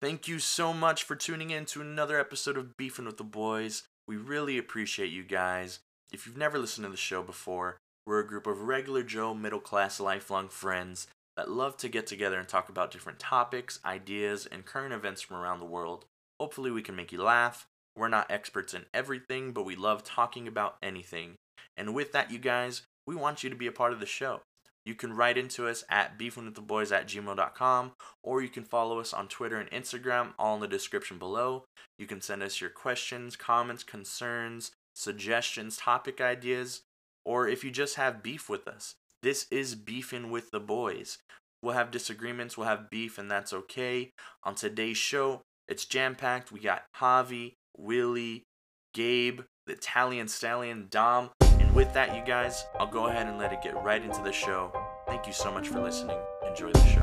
Thank you so much for tuning in to another episode of Beefing with the Boys. We really appreciate you guys. If you've never listened to the show before, we're a group of regular Joe middle class lifelong friends that love to get together and talk about different topics, ideas, and current events from around the world. Hopefully, we can make you laugh. We're not experts in everything, but we love talking about anything. And with that, you guys, we want you to be a part of the show. You can write into us at beefingwiththeboys at gmail.com, or you can follow us on Twitter and Instagram, all in the description below. You can send us your questions, comments, concerns, suggestions, topic ideas, or if you just have beef with us. This is Beefing with the Boys. We'll have disagreements, we'll have beef, and that's okay. On today's show, it's jam packed. We got Javi, Willie, Gabe, the Italian Stallion, Dom. And with that, you guys, I'll go ahead and let it get right into the show. Thank you so much for listening. Enjoy the show.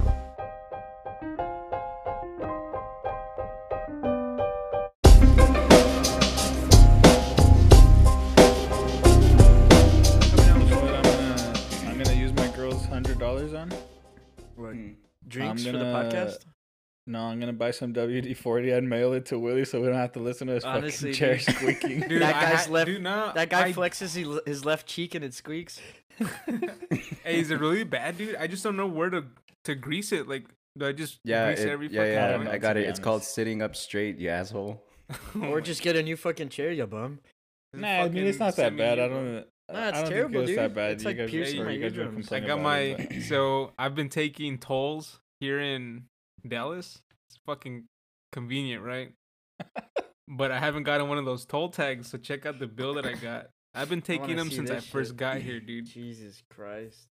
I'm gonna, use my girl's hundred dollars on. What? Hmm. Drinks I'm for the podcast? No, I'm gonna buy some WD forty and mail it to Willie so we don't have to listen to his Honestly, fucking chair dude. squeaking. Dude, That guy's ha- left- Dude, no, That guy I- flexes he, his left cheek and it squeaks. Hey, is it really bad, dude? I just don't know where to to grease it. Like, do I just Yeah, grease it- every yeah, fucking yeah. joint? I got be it. It's called sitting up straight, you asshole. Oh or just get a new fucking chair, you bum. Nah, I mean it's not that bad. I don't. Nah, I it's don't terrible, think it's that dude. bad. It's You like guys- piercing or my you guys were eardrums. I got my. it, but- So I've been taking tolls here in Dallas. It's fucking convenient, right? but I haven't gotten one of those toll tags. So check out the bill that I got. I've been I taking them since I this first shit. got here, dude. Jesus Christ.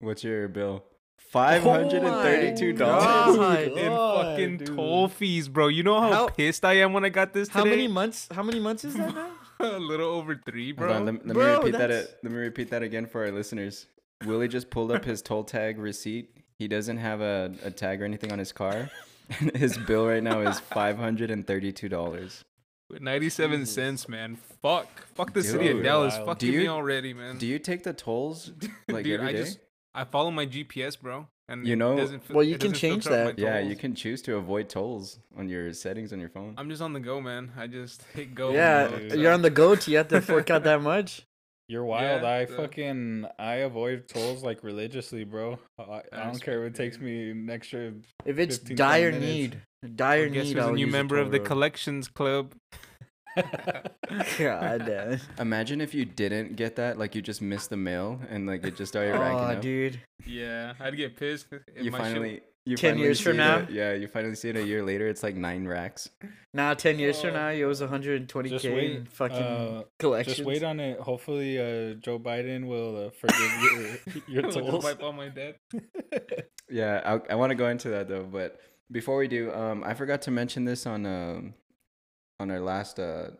What's your bill? Oh five hundred and thirty-two dollars. God. Oh and God, fucking dude. toll fees, bro. You know how, How- pissed I am when I got this today? How many months? How many months is that now? a little over three, bro. On, let, let me repeat that. Uh, that's- At, let me repeat that again for our listeners. Willie just pulled up his toll tag receipt. He doesn't have a, a tag or anything on his car. his bill right now is five hundred and thirty-two dollars. 97 Jesus. cents, man. Fuck. Fuck the city of Dallas. Wild. Fucking Do you- me already, man. Do you take the tolls like Dude, every I day? just I follow my GPS, bro. And You it know- doesn't fi- Well, you can change that. Yeah, you can choose to avoid tolls on your settings on your phone. I'm just on the go, man. I just hit go. yeah, bro. dude. you're on the go. goat. You have to fork out that much. You're wild. Yeah, I so- fucking I avoid tolls like religiously, bro. I, I don't care if it takes me an extra. If it's 15, 20 dire need, dire Well, guess need, who's I'll a new use member of toll the road. collections club? God damn. Imagine if you didn't get that, like you just missed the mail and like it just started racking Oh, up. dude. Yeah, I'd get pissed. if You my shit- finally, you 10 years from now? a- yeah, you finally see it a year later. It's like nine racks. Now, 10 years Oh. from now, it was 120k Just wait. in fucking uh, collections. just wait on it. Hopefully, uh, Joe Biden will uh, forgive your, your I'll just tolls. wipe all my debt. Yeah, I, I want to go into that though, but before we do, um, I forgot to mention this on um, on our last uh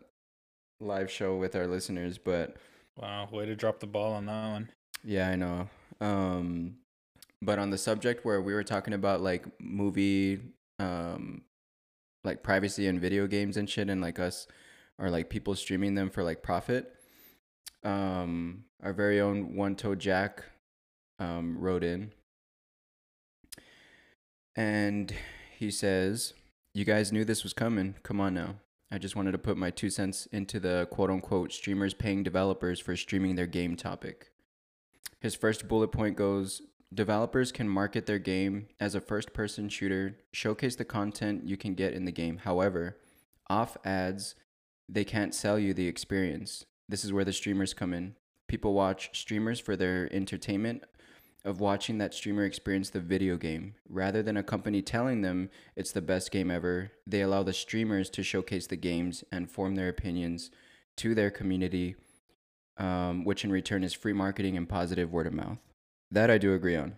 live show with our listeners, but wow, way to drop the ball on that one. yeah, I know. Um, but on the subject where we were talking about like movie, um, like privacy and video games and shit, and like us or like people streaming them for like profit. Um, our very own One Toe Jack, um, wrote in, and he says, "You guys knew this was coming. Come on now." I just wanted to put my two cents into the quote unquote streamers paying developers for streaming their game topic. His first bullet point goes Developers can market their game as a first person shooter, showcase the content you can get in the game. However, off ads, they can't sell you the experience. This is where the streamers come in. People watch streamers for their entertainment of watching that streamer experience the video game. Rather than a company telling them it's the best game ever, they allow the streamers to showcase the games and form their opinions to their community, um, which in return is free marketing and positive word of mouth. That I do agree on.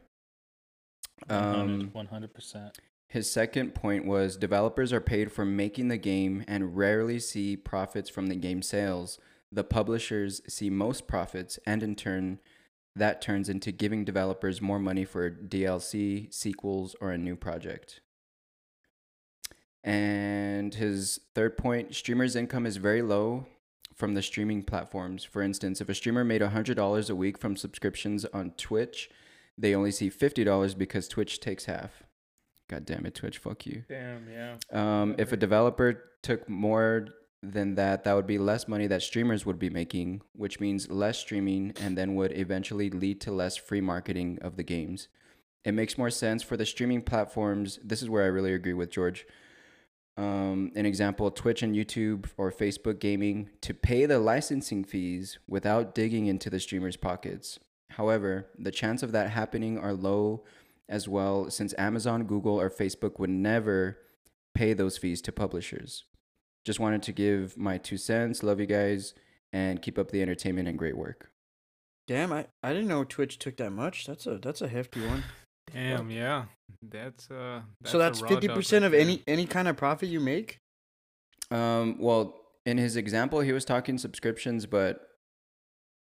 Um, One hundred percent. his second point was developers are paid for making the game and rarely see profits from the game sales. The publishers see most profits, and in turn, that turns into giving developers more money for DLC, sequels, or a new project. And his third point streamers' income is very low from the streaming platforms. For instance, if a streamer made $100 a week from subscriptions on Twitch, they only see $50 because Twitch takes half. God damn it, Twitch, fuck you. Damn, yeah. Um, if a developer took more than that, that would be less money that streamers would be making, which means less streaming and then would eventually lead to less free marketing of the games. It makes more sense for the streaming platforms. This is where I really agree with George. Um, an example Twitch and YouTube or Facebook gaming to pay the licensing fees without digging into the streamers' pockets. However, the chance of that happening are low as well since Amazon, Google, or Facebook would never pay those fees to publishers. Just wanted to give my two cents. Love you guys and keep up the entertainment and great work. Damn, I, I didn't know Twitch took that much. That's a that's a hefty one. Damn, yeah. That's uh. so that's 50% right of there. any any kind of profit you make. Um, well, in his example, he was talking subscriptions, but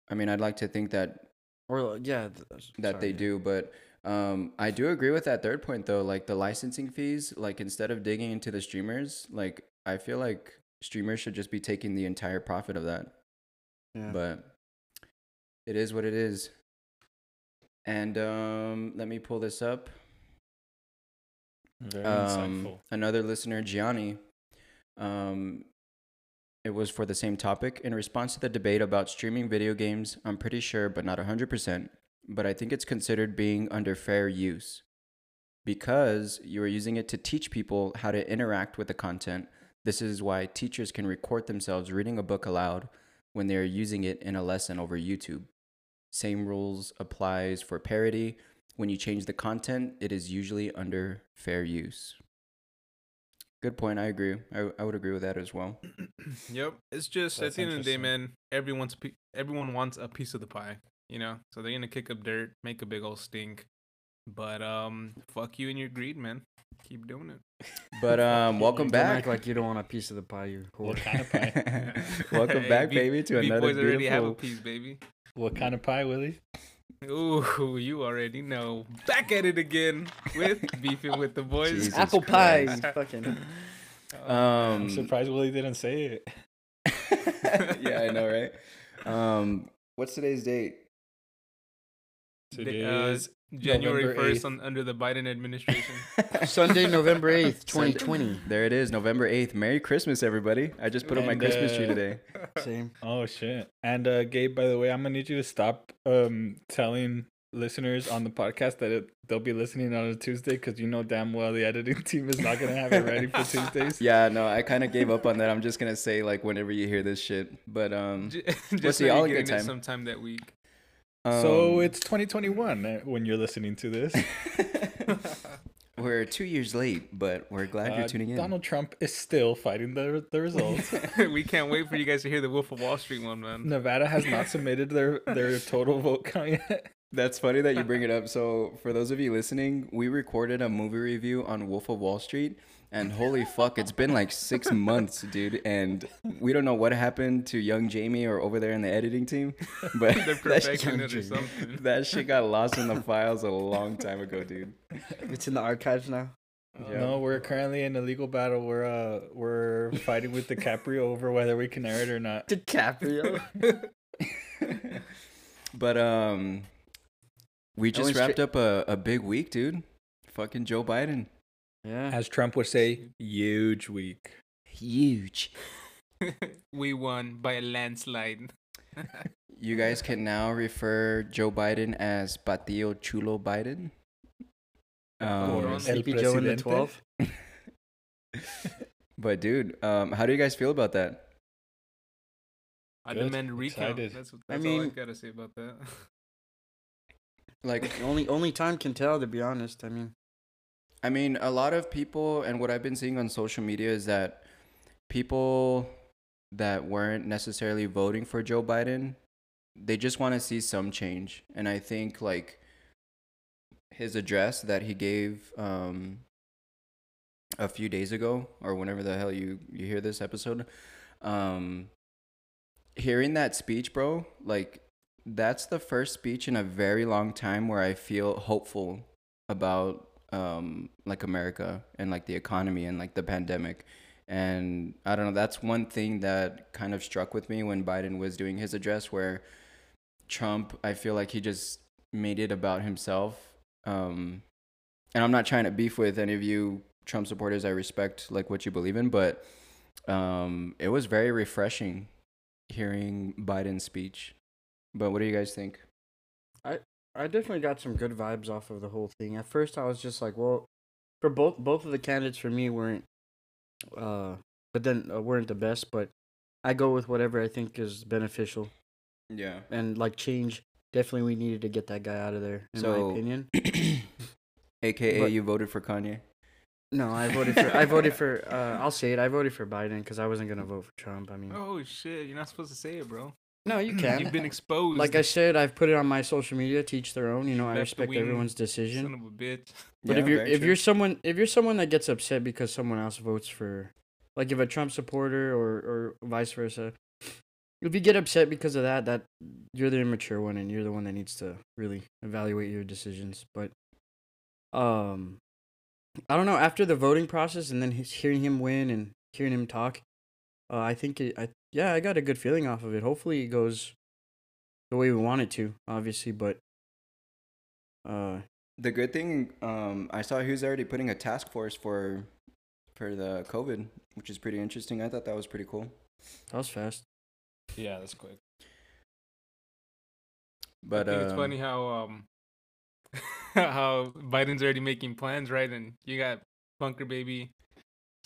I mean, I'd like to think that Or yeah, th- that they sorry. do, but um, I do agree with that third point though. Like the licensing fees, like instead of digging into the streamers, like I feel like streamers should just be taking the entire profit of that. Yeah. But it is what it is. And um, let me pull this up. Very Um, insightful. another listener, Gianni, um, it was for the same topic. In response to the debate about streaming video games, I'm pretty sure, but not 100%, but I think it's considered being under fair use because you are using it to teach people how to interact with the content. This is why teachers can record themselves reading a book aloud when they are using it in a lesson over YouTube. Same rules applies for parody. When you change the content, it is usually under fair use. Good point. I agree. I, I would agree with that as well. Yep. It's just That's at the end of the day, man. Everyone's pe- everyone wants a piece of the pie, you know. So they're gonna kick up dirt, make a big old stink. But um, fuck you and your greed, man. Keep doing it. But um, welcome Don't back. act like you don't want a piece of the pie. You whore. What kind of pie? welcome Hey, back, B- baby, to B another boys already have a beautiful. piece, baby. What kind of pie, Willie? Ooh, you already know. Back at it again with beefing with the boys. Jesus Apple pie. Christ. you fucking. Oh, I'm Um, surprised Willie didn't say it. yeah, I know, right? Um, what's today's date? Today uh, is January November first on under the Biden administration. Sunday, November eighth, Sunday. twenty twenty. There it is, November eighth. Merry Christmas, everybody! I just put up my And, Christmas tree uh, today. Same. Oh shit! And uh, Gabe, by the way, I'm gonna need you to stop um telling listeners on the podcast that it, they'll be listening on a Tuesday because you know damn well the editing team is not gonna have it ready for Tuesdays. Yeah, no, I kind of gave up on that. I'm just gonna say like whenever you hear this shit, but um, J- We'll Just see, so all you're a good getting it time. sometime that week. So um, it's 2021 uh, when you're listening to this. we're two years late, but we're glad Uh, you're tuning in. Donald Trump is still fighting the the results. we can't wait for you guys to hear the Wolf of Wall Street one, man. Nevada has not submitted their their total vote count yet. That's funny that you bring it up. So, for those of you listening, we recorded a movie review on Wolf of Wall Street, and holy fuck, it's been like six months, dude. And we don't know what happened to young Jamie or over there in the editing team, but that, perfecting it or something. that shit got lost in the files a long time ago, dude. It's in the archives now. Yeah. No, we're currently in a legal battle. We're uh we're fighting with DiCaprio over whether we can air it or not. DiCaprio. But um, we just went wrapped straight- up a, a big week, dude. Fucking Joe Biden, Yeah. As Trump would say, huge week. huge. we won by a landslide. You guys can now refer Joe Biden as Patillo Chulo Biden. Or Um, El Sleepy Joe in the Presidente. twelve. but dude, um, how do you guys feel about that? I Good. demand a recount. Excited. That's, I mean, all I mean- gotta say about that. Like, only only time can tell. To be honest, I mean, I mean, a lot of people, and what I've been seeing on social media is that people that weren't necessarily voting for Joe Biden, they just want to see some change. And I think, like, his address that he gave um, a few days ago, or whenever the hell you, you hear this episode, um, hearing that speech, bro, like, that's the first speech in a very long time where I feel hopeful about um like America and like the economy and like the pandemic. And I don't know, that's one thing that kind of struck with me when Biden was doing his address where Trump, I feel like he just made it about himself. Um and I'm not trying to beef with any of you Trump supporters. I respect like what you believe in, but um, it was very refreshing hearing Biden's speech. But what do you guys think? I definitely got some good vibes off of the whole thing. At first, I was just like, well, for both both of the candidates for me weren't, uh, but then uh, weren't the best. But I go with whatever I think is beneficial Yeah. and like change. Definitely, we needed to get that guy out of there. In So- my opinion. AKA, But- you voted for Kanye. No, I voted for. I voted for. Uh, I'll say it. I voted for Biden because I wasn't gonna vote for Trump. I mean, Oh shit! You're not supposed to say it, bro. No, you can. You've been exposed. like I said, I've put it on my social media. Teach their own. You know, I respect wing everyone's son decision. of a bitch. But Yeah, if you're if true. you're someone if you're someone that gets upset because someone else votes for, like if a Trump supporter or or vice versa, if you get upset because of that, that you're the immature one and you're the one that needs to really evaluate your decisions. But, um, I don't know. After the voting process and then his, hearing him win and hearing him talk, uh, I think it, I yeah I got a good feeling off of it. Hopefully it goes the way we want it to, obviously, but. Uh, The good thing, um, I saw he was already putting a task force for for the COVID, which is pretty interesting. I thought that was pretty cool. that was fast. Yeah, that's quick. But I think it's um, funny how um how Biden's already making plans, right? And you got Bunker Baby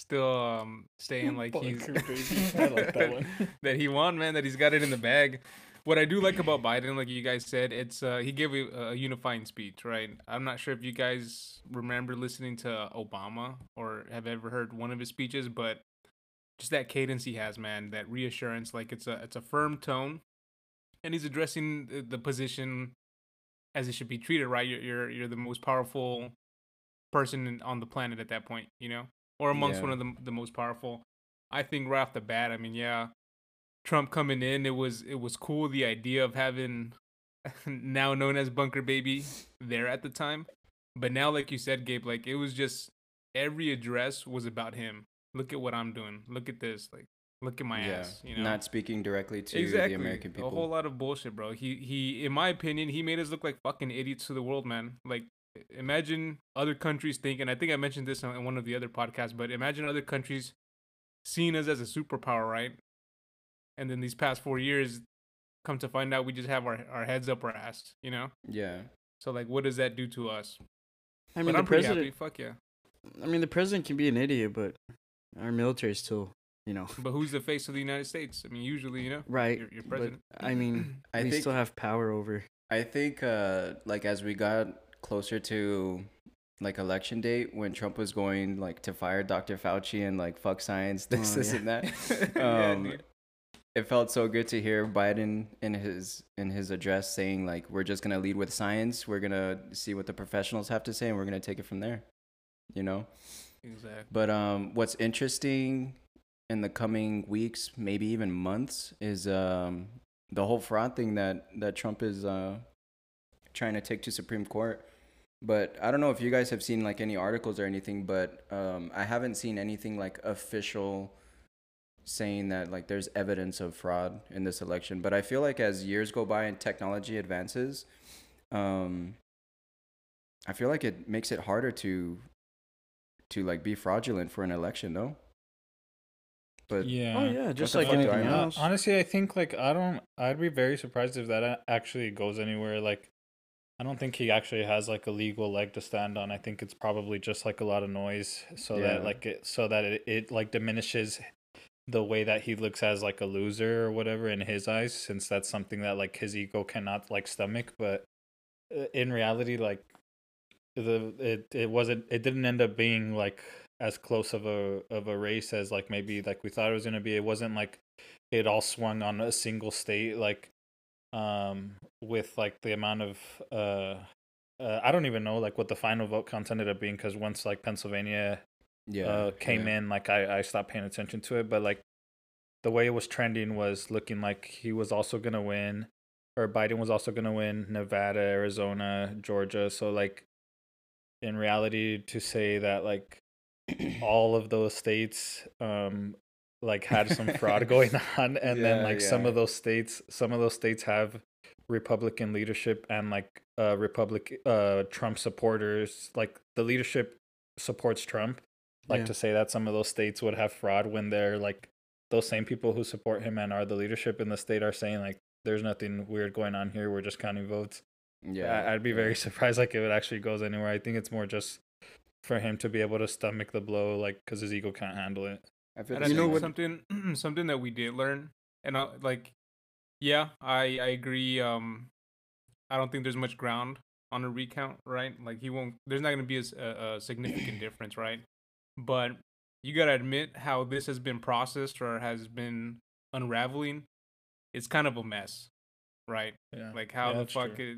still um staying like he's like that one. that he won, man. That he's got it in the bag. What I do like about Biden, like you guys said, it's uh he gave a, a unifying speech, right? I'm not sure if you guys remember listening to Obama or have ever heard one of his speeches, but just that cadence he has, man, that reassurance, like it's a it's a firm tone, and he's addressing the, the position as it should be treated, right? You're you're you're the most powerful person on the planet at that point, you know, or amongst Yeah. one of the the most powerful. I think right off the bat, I mean, yeah, Trump coming in, it was it was cool the idea of having now known as Bunker Baby there at the time, but now, like you said, Gabe, like it was just every address was about him. Look at what I'm doing. Look at this. Like, look at my yeah, ass. You know, not speaking directly to exactly. the American people. A whole lot of bullshit, bro. He he in my opinion, he made us look like fucking idiots to the world, man. Like imagine other countries thinking I think I mentioned this on one of the other podcasts, but imagine other countries seeing us as a superpower, right? And then these past four years come to find out we just have our, our heads up our ass, you know? yeah, So like what does that do to us? I mean, but the I'm pretty president. happy. Fuck yeah. I mean, the president can be an idiot, but our military is still, you know, But who's the face of the United States? I mean usually, you know, right. you're, you're but, president. I mean, I we think- still have power over. I think uh, like as we got closer to like election date when Trump was going like to fire Dr. Fauci and like fuck science, this, Oh, this, yeah. and that. Um, dude. it felt so good to hear Biden in his in his address saying like we're just gonna lead with science. We're gonna see what the professionals have to say, and we're gonna take it from there. You know. exactly. But um, what's interesting in the coming weeks, maybe even months, is um the whole fraud thing that that Trump is uh trying to take to Supreme Court. But I don't know if you guys have seen like any articles or anything, but um, I haven't seen anything like official saying that like there's evidence of fraud in this election. But I feel like as years go by and technology advances, um, I feel like it makes it harder to to like be fraudulent for an election, no? But yeah. Oh yeah, just like fuck do I anything? Uh, else. honestly, I think like I don't. I'd be very surprised if that actually goes anywhere. Like, I don't think he actually has like a legal leg to stand on. I think it's probably just like a lot of noise, so Yeah. that like it, so that it, it like diminishes the way that he looks as like a loser or whatever in his eyes, since that's something that like his ego cannot like stomach. But uh, in reality, like the it it wasn't. It didn't end up being like as close of a of a race as like maybe like we thought it was gonna be. It wasn't like it all swung on a single state like um with like the amount of uh, uh I don't even know like what the final vote count ended up being because once like Pennsylvania yeah, uh came yeah. in like I I stopped paying attention to it but like the way it was trending was looking like he was also gonna win or Biden was also gonna win Nevada, Arizona, Georgia. So like in reality to say that like all of those states um like had some fraud going on and then Yeah, like some of those states some of those states have Republican leadership and like uh Republic uh Trump supporters, like the leadership supports Trump, like Yeah. to say that some of those states would have fraud when they're like those same people who support him and are the leadership in the state are saying like there's nothing weird going on here. We're just counting votes. Yeah, I- I'd be very surprised like if it actually goes anywhere. I think it's more just for him to be able to stomach the blow, like because his ego can't handle it. I feel And I You know think same way. something something that we did learn, and I, like, yeah, I I agree. Um, I don't think there's much ground on a recount, right? Like he won't. There's not gonna be a significant difference, right? But you gotta admit how this has been processed or has been unraveling. It's kind of a mess, right? Yeah. Like how Yeah, the fuck it,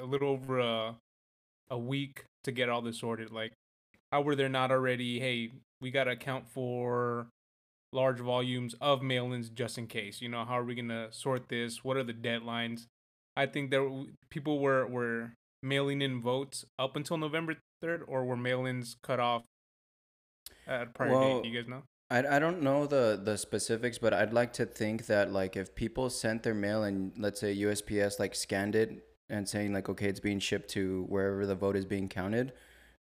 a little over a a week to get all this sorted. Like how were there not already? Hey, we gotta account for large volumes of mail-ins just in case. You know, how are we gonna sort this? What are the deadlines? I think there people were were mailing in votes up until November third, or were mail-ins cut off at a prior Well, date? You guys know? I, I don't know the the specifics, but I'd like to think that like if people sent their mail and let's say USPS like scanned it and saying like okay it's being shipped to wherever the vote is being counted,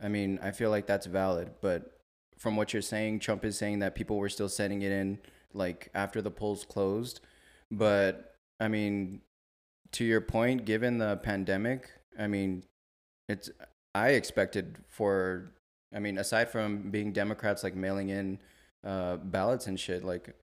I mean I feel like that's valid. But from what you're saying, Trump is saying that people were still sending it in like after the polls closed. But I mean, to your point, given the pandemic, I mean, it's I expected for I mean aside from being Democrats like mailing in uh, ballots and shit. Like,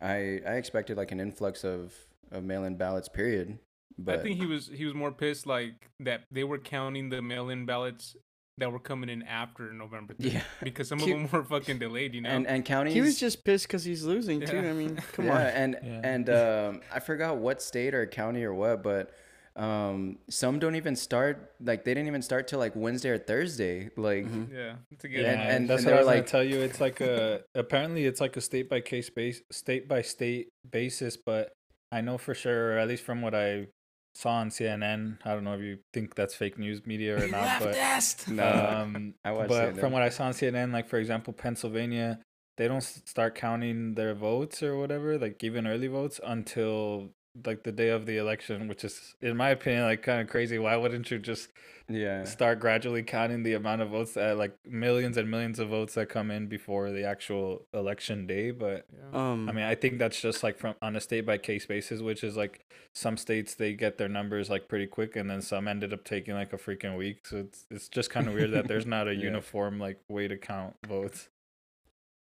I I expected like an influx of of mail-in ballots. Period. But I think he was he was more pissed like that they were counting the mail-in ballots that were coming in after November 3rd. yeah, because some of them were fucking delayed. You know, and and counties. He was just pissed because he's losing too. I mean, come yeah, on. and Yeah. and um, I forgot what state or county or what, but um, some don't even start like they didn't even start till like Wednesday or Thursday. Like, Mhm. yeah, to get Yeah, And- and, and- that's and what I was like- gonna tell you. It's like a apparently it's like a state by case base, state by state basis. But I know for sure, or at least from what I saw on CNN, I don't know if you think that's fake news media or not, but no, um, I but CNN. from what I saw on CNN, like for example, Pennsylvania, they don't start counting their votes or whatever, like even early votes, until like the day of the election, which is, in my opinion, like kind of crazy. Why wouldn't you just yeah, start gradually counting the amount of votes that like millions and millions of votes that come in before the actual election day? But. Um, I mean, I think that's just like from on a state by case basis, which is like some states they get their numbers like pretty quick, and then some ended up taking like a freaking week. So it's it's just kind of weird that there's not a Yeah. uniform like way to count votes.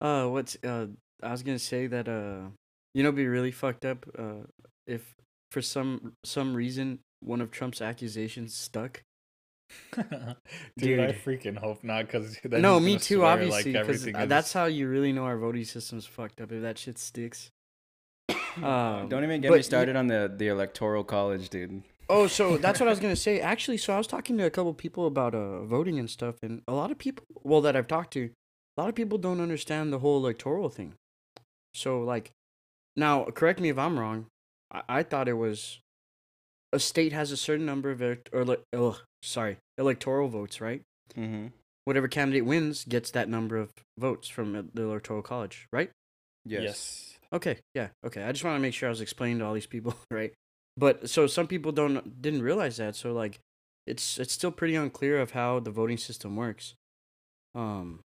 Uh, what's uh? I was gonna say that uh, you know, be really fucked up. Uh, if for some some reason one of Trump's accusations stuck. Dude, I freaking hope not, because no, me too, obviously, because that's how you really know our voting system's fucked up. If that shit sticks. Um, Don't even get but me started on the the electoral college, dude. Oh, so that's what I was gonna say. Actually, so I was talking to a couple people about uh voting and stuff, and a lot of people, well, that I've talked to, a lot of people don't understand the whole electoral thing. So, like, now correct me if I'm wrong. I, I thought it was a state has a certain number of elect- or le- oh, sorry, electoral votes, right? Mm-hmm. Whatever candidate wins gets that number of votes from the electoral college, right? Yes. Okay, yeah, okay. I just want to make sure I was explaining to all these people, right? But so some people don't didn't realize that. So like, it's it's still pretty unclear of how the voting system works. Um,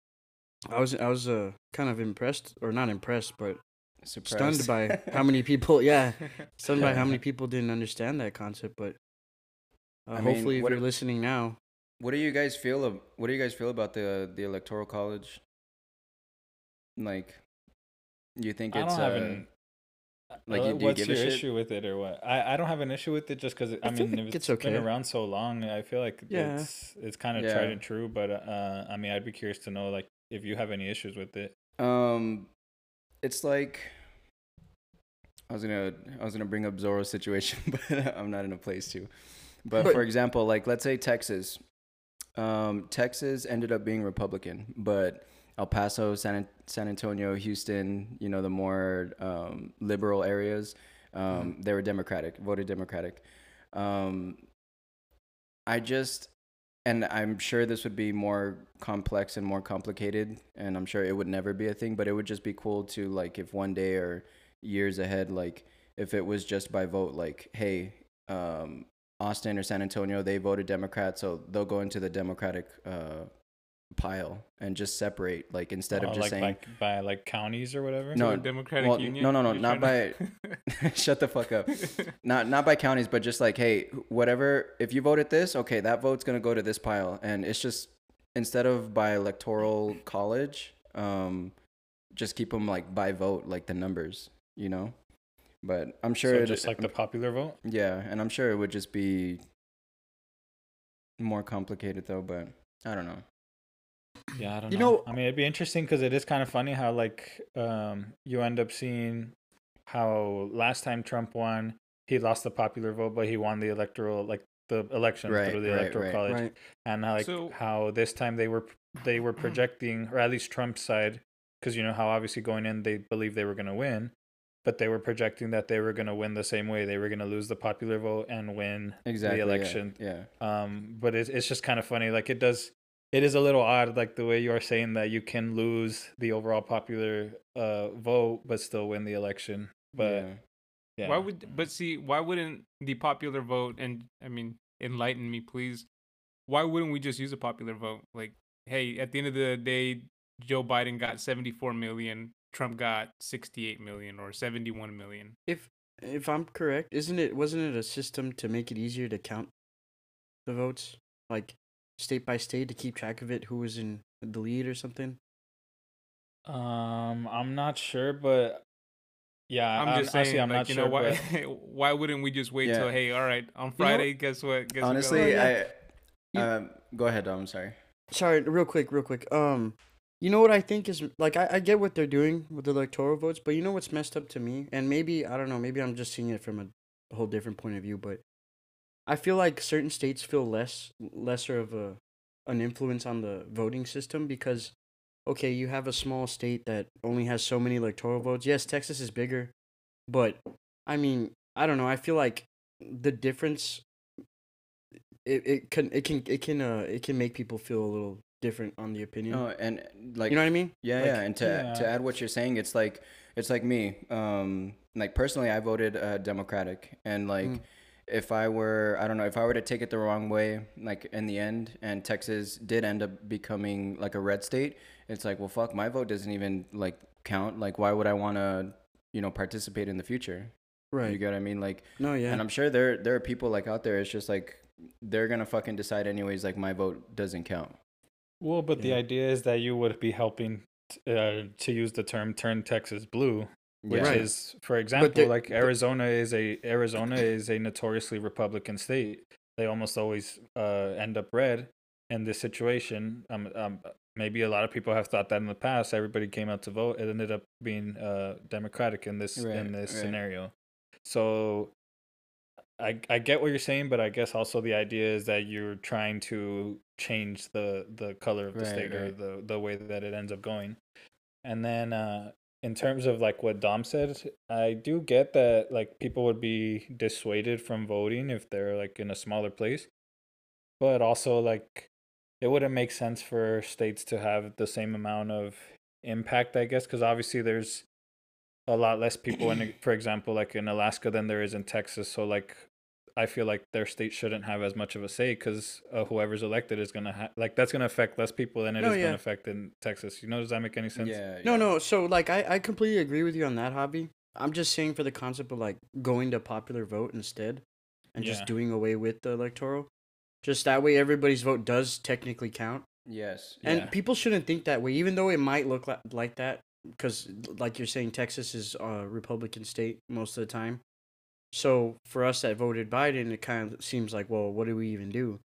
I was I was uh kind of impressed or not impressed, but stunned Surprised. by how many people. Yeah, stunned by how many people didn't understand that concept. But uh, I mean, hopefully, if what you're if- listening now, What do you guys feel of what do you guys feel about the the electoral college? Like you think it's uh, an. like, uh, you- do you what's give a your shit? issue with it or what? I, I don't have an issue with it just because I, I mean like if it's it's been around so long, I feel like Yeah. it's it's kind of Yeah. tried and true. But uh, I mean, I'd be curious to know like if you have any issues with it. um it's like I was gonna I was gonna bring up Zorro's situation, but I'm not in a place to. But, for example, like let's say Texas. Um, Texas ended up being Republican, but El Paso, San San Antonio, Houston, you know, the more um, liberal areas, um, they were Democratic, voted Democratic. Um, I just, and I'm sure this would be more complex and more complicated, and I'm sure it would never be a thing, but it would just be cool to like if one day or years ahead, like if it was just by vote, like hey, um, Austin or San Antonio, they voted Democrat, so they'll go into the Democratic uh, pile and just separate. Like instead Oh, of just like saying, by, by like counties or whatever. No, To Democratic well, Union. no, no, no, not trying to- shut the fuck up. not not by counties, but just like, hey, whatever. If you voted this, okay, that vote's gonna go to this pile, and it's just instead of by electoral college, um, just keep them like by vote, like the numbers, you know. But I'm sure so it, just like the popular vote. yeah, and I'm sure it would just be more complicated though. But I don't know. Yeah, I don't You know. know- I mean, it'd be interesting because it is kind of funny how like um you end up seeing how last time Trump won, he lost the popular vote, but he won the electoral like the election Right, through the right, electoral right. college, Right. and how, like So- how this time they were they were projecting, or at least Trump's side, because you know how obviously going in they believed they were going to win. But they were projecting that they were going to win the same way. They were going to lose the popular vote and win Exactly. the yeah, election Yeah. um but it's, it's just kind of funny like it does it is a little odd like the way you are saying that you can lose the overall popular uh vote but still win the election but yeah. yeah, Why would? But see, why wouldn't the popular vote? And I mean, enlighten me, please. Why wouldn't we just use a popular vote? Like, hey, at the end of the day, Joe Biden got 74 million, Trump got 68 million or 71 million. If if I'm correct, isn't it wasn't it a system to make it easier to count the votes, like state by state to keep track of it, who was in the lead or something? um i'm not sure but yeah I'm just honestly, saying, i'm like, not you sure know, why? but why wouldn't we just wait Yeah. till hey, all right, on Friday, guess what? Guess Honestly, yeah. I. You- Um, go ahead. Dom, I'm sorry. Sorry, real quick, real quick. Um, you know what I think is like I, I get what they're doing with the electoral votes, but you know what's messed up to me, and maybe I don't know, maybe I'm just seeing it from a, a whole different point of view, but I feel like certain states feel less lesser of a an influence on the voting system because okay, you have a small state that only has so many electoral votes. Yes, Texas is bigger, but I mean, I don't know. I feel like the difference it, it can it can it can uh it can make people feel a little different on the opinion. No, and like you know what I mean? Yeah, Like- yeah, and to to add what you're saying, it's like it's like me. Um, like personally, I voted uh, Democratic, and like Mm. If I were, I don't know, if I were to take it the wrong way, like in the end, and Texas did end up becoming like a red state, it's like, well, fuck, my vote doesn't even like count. Like, why would I want to, you know, participate in the future? Right. You get what I mean? Like, No, yeah. and I'm sure there there are people like out there. It's just like they're gonna fucking decide anyways. Like, my vote doesn't count. well but the idea is that you would be helping t- uh, to use the term turn texas blue which Right. is for example they- like but- arizona is a arizona is a notoriously republican state they almost always uh, end up red in this situation um, um, maybe a lot of people have thought that in the past everybody came out to vote it ended up being uh, democratic in this Right, in this right. scenario so I, I get what you're saying, but I guess also the idea is that you're trying to change the the color of the Right, state or the the way that it ends up going. And then uh in terms of like what Dom said, I do get that like people would be dissuaded from voting if they're like in a smaller place. But also like it wouldn't make sense for states to have the same amount of impact, I guess, because obviously there's a lot less people in for example like in Alaska than there is in Texas so like I feel like their state shouldn't have as much of a say because uh, whoever's elected is gonna ha- like that's gonna affect less people than it is No, yeah. gonna affect in Texas. You know, does that make any sense? Yeah. no, yeah. no. So like I I completely agree with you on that Javi. I'm just saying for the concept of like going to popular vote instead and Yeah. just doing away with the electoral. Just that way everybody's vote does technically count. Yes. And Yeah. people shouldn't think that way even though it might look like, like that cuz like you're saying Texas is a Republican state most of the time. So for us that voted Biden it kind of seems like well what do we even do?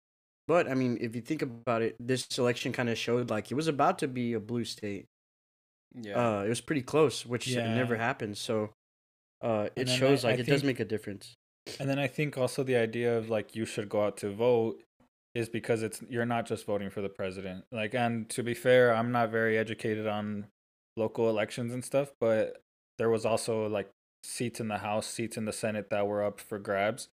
But I mean if you think about it this election kind of showed like it was about to be a blue state. Yeah. Uh, it was pretty close, which never Yeah. happened. So, uh, it shows I- like I it does make a difference. And then I think also the idea of like you should go out to vote is because it's you're not just voting for the president. Like and to be fair, I'm not very educated on local elections and stuff, but there was also like seats in the House, seats in the Senate that were up for grabs.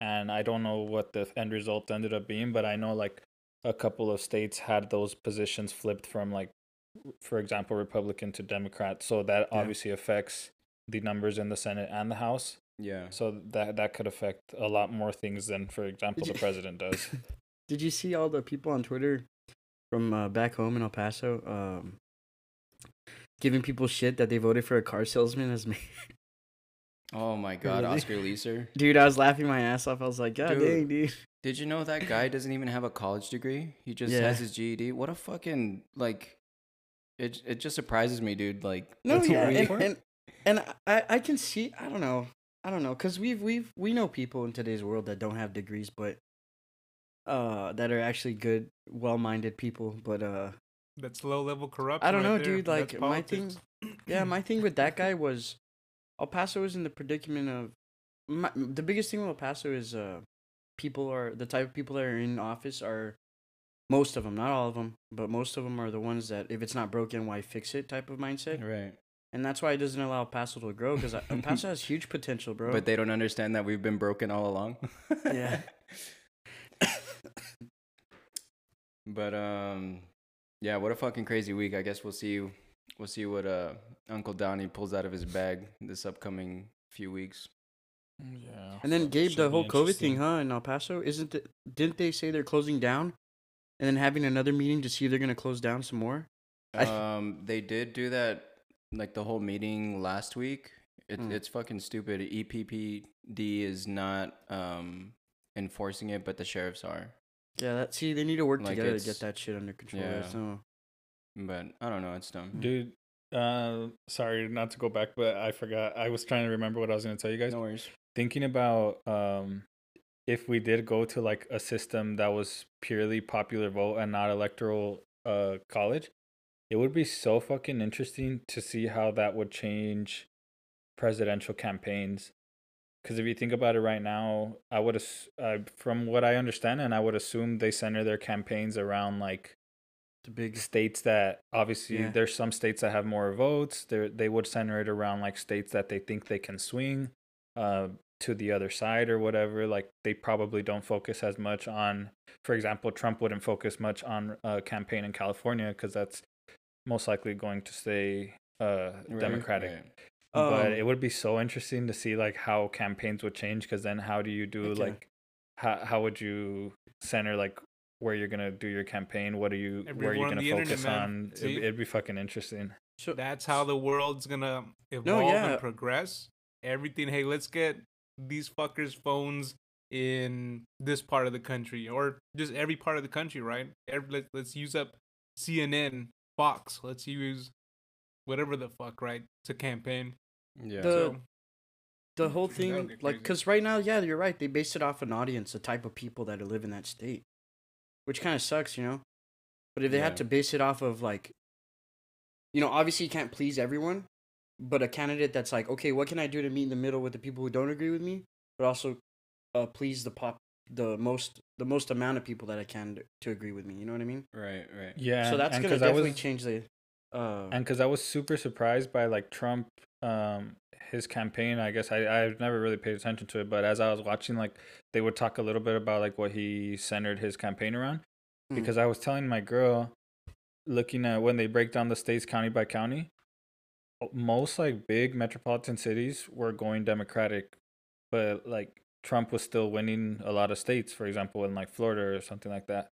And I don't know what the end result ended up being, but I know like a couple of states had those positions flipped from like for example Republican to Democrat. So that Yeah. obviously affects the numbers in the Senate and the House Yeah. So that that could affect a lot more things than, for example, the president does. Did you see all the people on Twitter from uh, back home in El Paso um, giving people shit that they voted for a car salesman as me? Oh my God, Really? Oscar Leeser. Dude, I was laughing my ass off. I was like, God Dude. dang, dude. Did you know that guy doesn't even have a college degree? He just Yeah. has his GED. What a fucking like. It it just surprises me, dude. Like No, yeah, and, and and I I can see. I don't know. I don't know, cause we've we've we know people in today's world that don't have degrees, but uh, that are actually good, well-minded people. But uh, That's low level corruption. I don't right know, there. dude, like, my thing- yeah, my thing with that guy was El Paso is in the predicament of my, the biggest thing with El Paso is uh people are the type of people that are in office are most of them, not all of them, but most of them are the ones that if it's not broken, why fix it type of mindset, right. and that's why it doesn't allow El Paso to grow because El Paso has huge potential, bro. But they don't understand that we've been broken all along. Yeah. but um, yeah. What a fucking crazy week. I guess we'll see. We'll see what uh Uncle Donnie pulls out of his bag this upcoming few weeks. yeah. and then Gabe, Should the whole COVID thing, huh? In El Paso, isn't it? Didn't they say they're closing down, and then having another meeting to see if they're gonna close down some more? I- Um, they did do that like the whole meeting last week. It, Hmm. It's fucking stupid. E EPPD is not um enforcing it, but the sheriffs are. Yeah, that see, they need to work Like, together to get that shit under control. yeah. So But I don't know. It's dumb. Dude, uh, sorry not to go back, but I forgot. I was trying to remember what I was going to tell you guys. No worries. Thinking about um, if we did go to like a system that was purely popular vote and not electoral uh college, it would be so fucking interesting to see how that would change presidential campaigns. Because if you think about it right now, I would, ass- uh, from what I understand, and I would assume they center their campaigns around like the big states that obviously Yeah. there's some states that have more votes. They they would center it around like states that they think they can swing uh, to the other side or whatever. Like they probably don't focus as much on, for example, Trump wouldn't focus much on a campaign in California because that's most likely going to stay uh, Right, Democratic. right. but Um, it would be so interesting to see like how campaigns would change because then how do you do yeah. like how how would you center like where you're gonna do your campaign what are you where are you Everywhere on gonna the internet, focus on it'd, it'd be fucking interesting so That's how the world's gonna evolve yeah. and progress. Everything. Hey, let's get these fuckers phones in this part of the country, or just every part of the country, right? Every, let, let's use up CNN, Fox. Let's use whatever the fuck, right? To campaign. Yeah. The- So the hmm. whole thing, like, because right now, yeah, you're right. They base it off an audience, the type of people that live in that state, which kind of sucks, you know. But if they Yeah. had to base it off of like, you know, obviously you can't please everyone, but a candidate that's like, okay, what can I do to meet in the middle with the people who don't agree with me, but also uh, please the pop, the most, the most amount of people that I can to, to agree with me. You know what I mean? right. Right. yeah so that's and gonna definitely was, change the. Uh, and because i was super surprised by like trump um his campaign i guess. I i've never really paid attention to it but as i was watching like they would talk a little bit about like what he centered his campaign around. Mm. because i was telling my girl looking at when they break down the states county by county most like big metropolitan cities were going democratic but like trump was still winning a lot of states for example in like florida or something like that.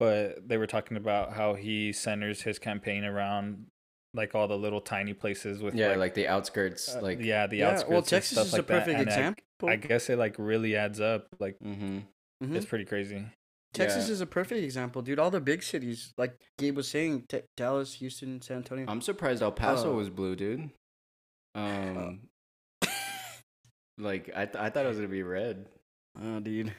But they were talking about how he centers his campaign around like all the little tiny places with Yeah, like, like, the outskirts, uh, like yeah the yeah, outskirts well, and Texas stuff is like a perfect that. And I- example. I, guess it like really adds up like Mm-hmm. Mhm. it's pretty crazy Texas Yeah. is a perfect example, dude. All the big cities, like Gabe was saying, Te- Dallas, Houston, San Antonio. I'm surprised El Paso Uh, was blue, dude. Um, like I, th- I thought it was gonna be red. oh, dude.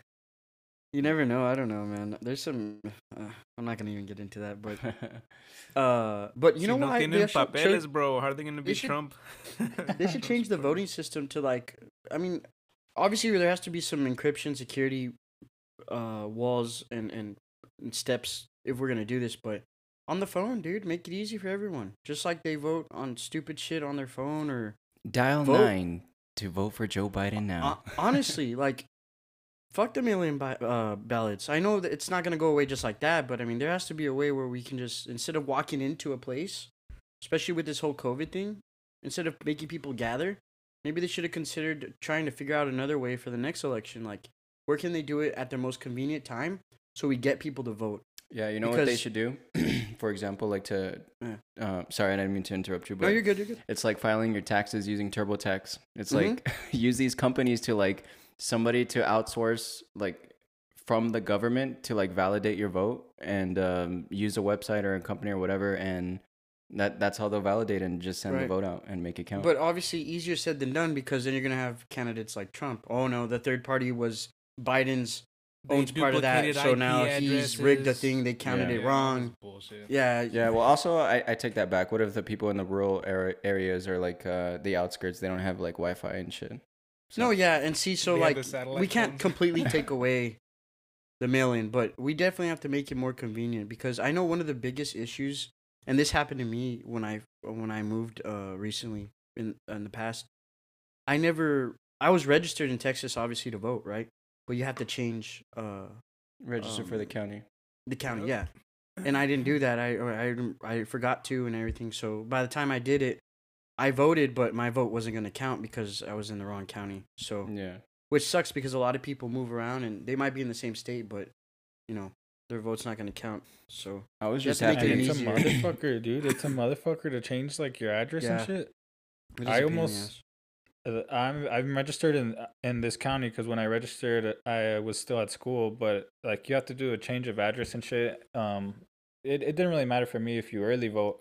You never know. I don't know, man. There's some. Uh, I'm not gonna even get into that, but uh, but you si know no what? I, tienen they, should, papeles, bro. How are they gonna they be should- Trump? they should change the voting system to like. I mean, obviously there has to be some encryption, security, uh, walls and and, and steps if we're gonna do this, but. On the phone, dude, make it easy for everyone. Just like they vote on stupid shit on their phone or Dial Vote. nine to vote for Joe Biden now. Hon- honestly, like, fuck the million uh, ballots. I know that it's not gonna go away just like that, but I mean, there has to be a way where we can just instead of walking into a place, especially with this whole COVID thing, instead of making people gather, maybe they should have considered trying to figure out another way for the next election. Like, where can they do it at their most convenient time so we get people to vote? Yeah, you know what they should do? For example, like to. Uh, sorry, I didn't mean to interrupt you, but No, you're good. You're good. it's like filing your taxes using TurboTax. It's Mhm. like use these companies to like somebody to outsource like from the government to like validate your vote and um, use a website or a company or whatever, and that that's how they'll validate and just send the vote out and make it count. But obviously, easier said than done because then you're gonna have candidates like Trump. Oh no, the third party was Biden's They owns part of that, duplicated so IP now he's rigged the thing. They counted Yeah. it Yeah, wrong. Yeah, yeah, well, also I, I take that back. What if the people in the rural ar- areas or like uh, the outskirts they don't have like Wi-Fi and shit? No, yeah, and see, so like we can't phones. completely take away the mail-in, but we definitely have to make it more convenient because I know one of the biggest issues, and this happened to me when I when I moved uh recently in in the past. I never I was registered in Texas obviously to vote, right? But you have to change uh register for the um, county. the county, yeah. And I didn't do that. I I I forgot to and everything. So by the time I did it, I voted, but my vote wasn't gonna count because I was in the wrong county. So Yeah. which sucks because a lot of people move around and they might be in the same state, but you know their vote's not gonna count. So I was just have make happy. it it's a motherfucker, dude. It's a motherfucker to change like your address Yeah. and shit. it is I a pain in the almost- Uh, I'm I'm registered in in this county because when I registered, I was still at school. But like, you have to do a change of address and shit. Um, it it didn't really matter for me if you early vote,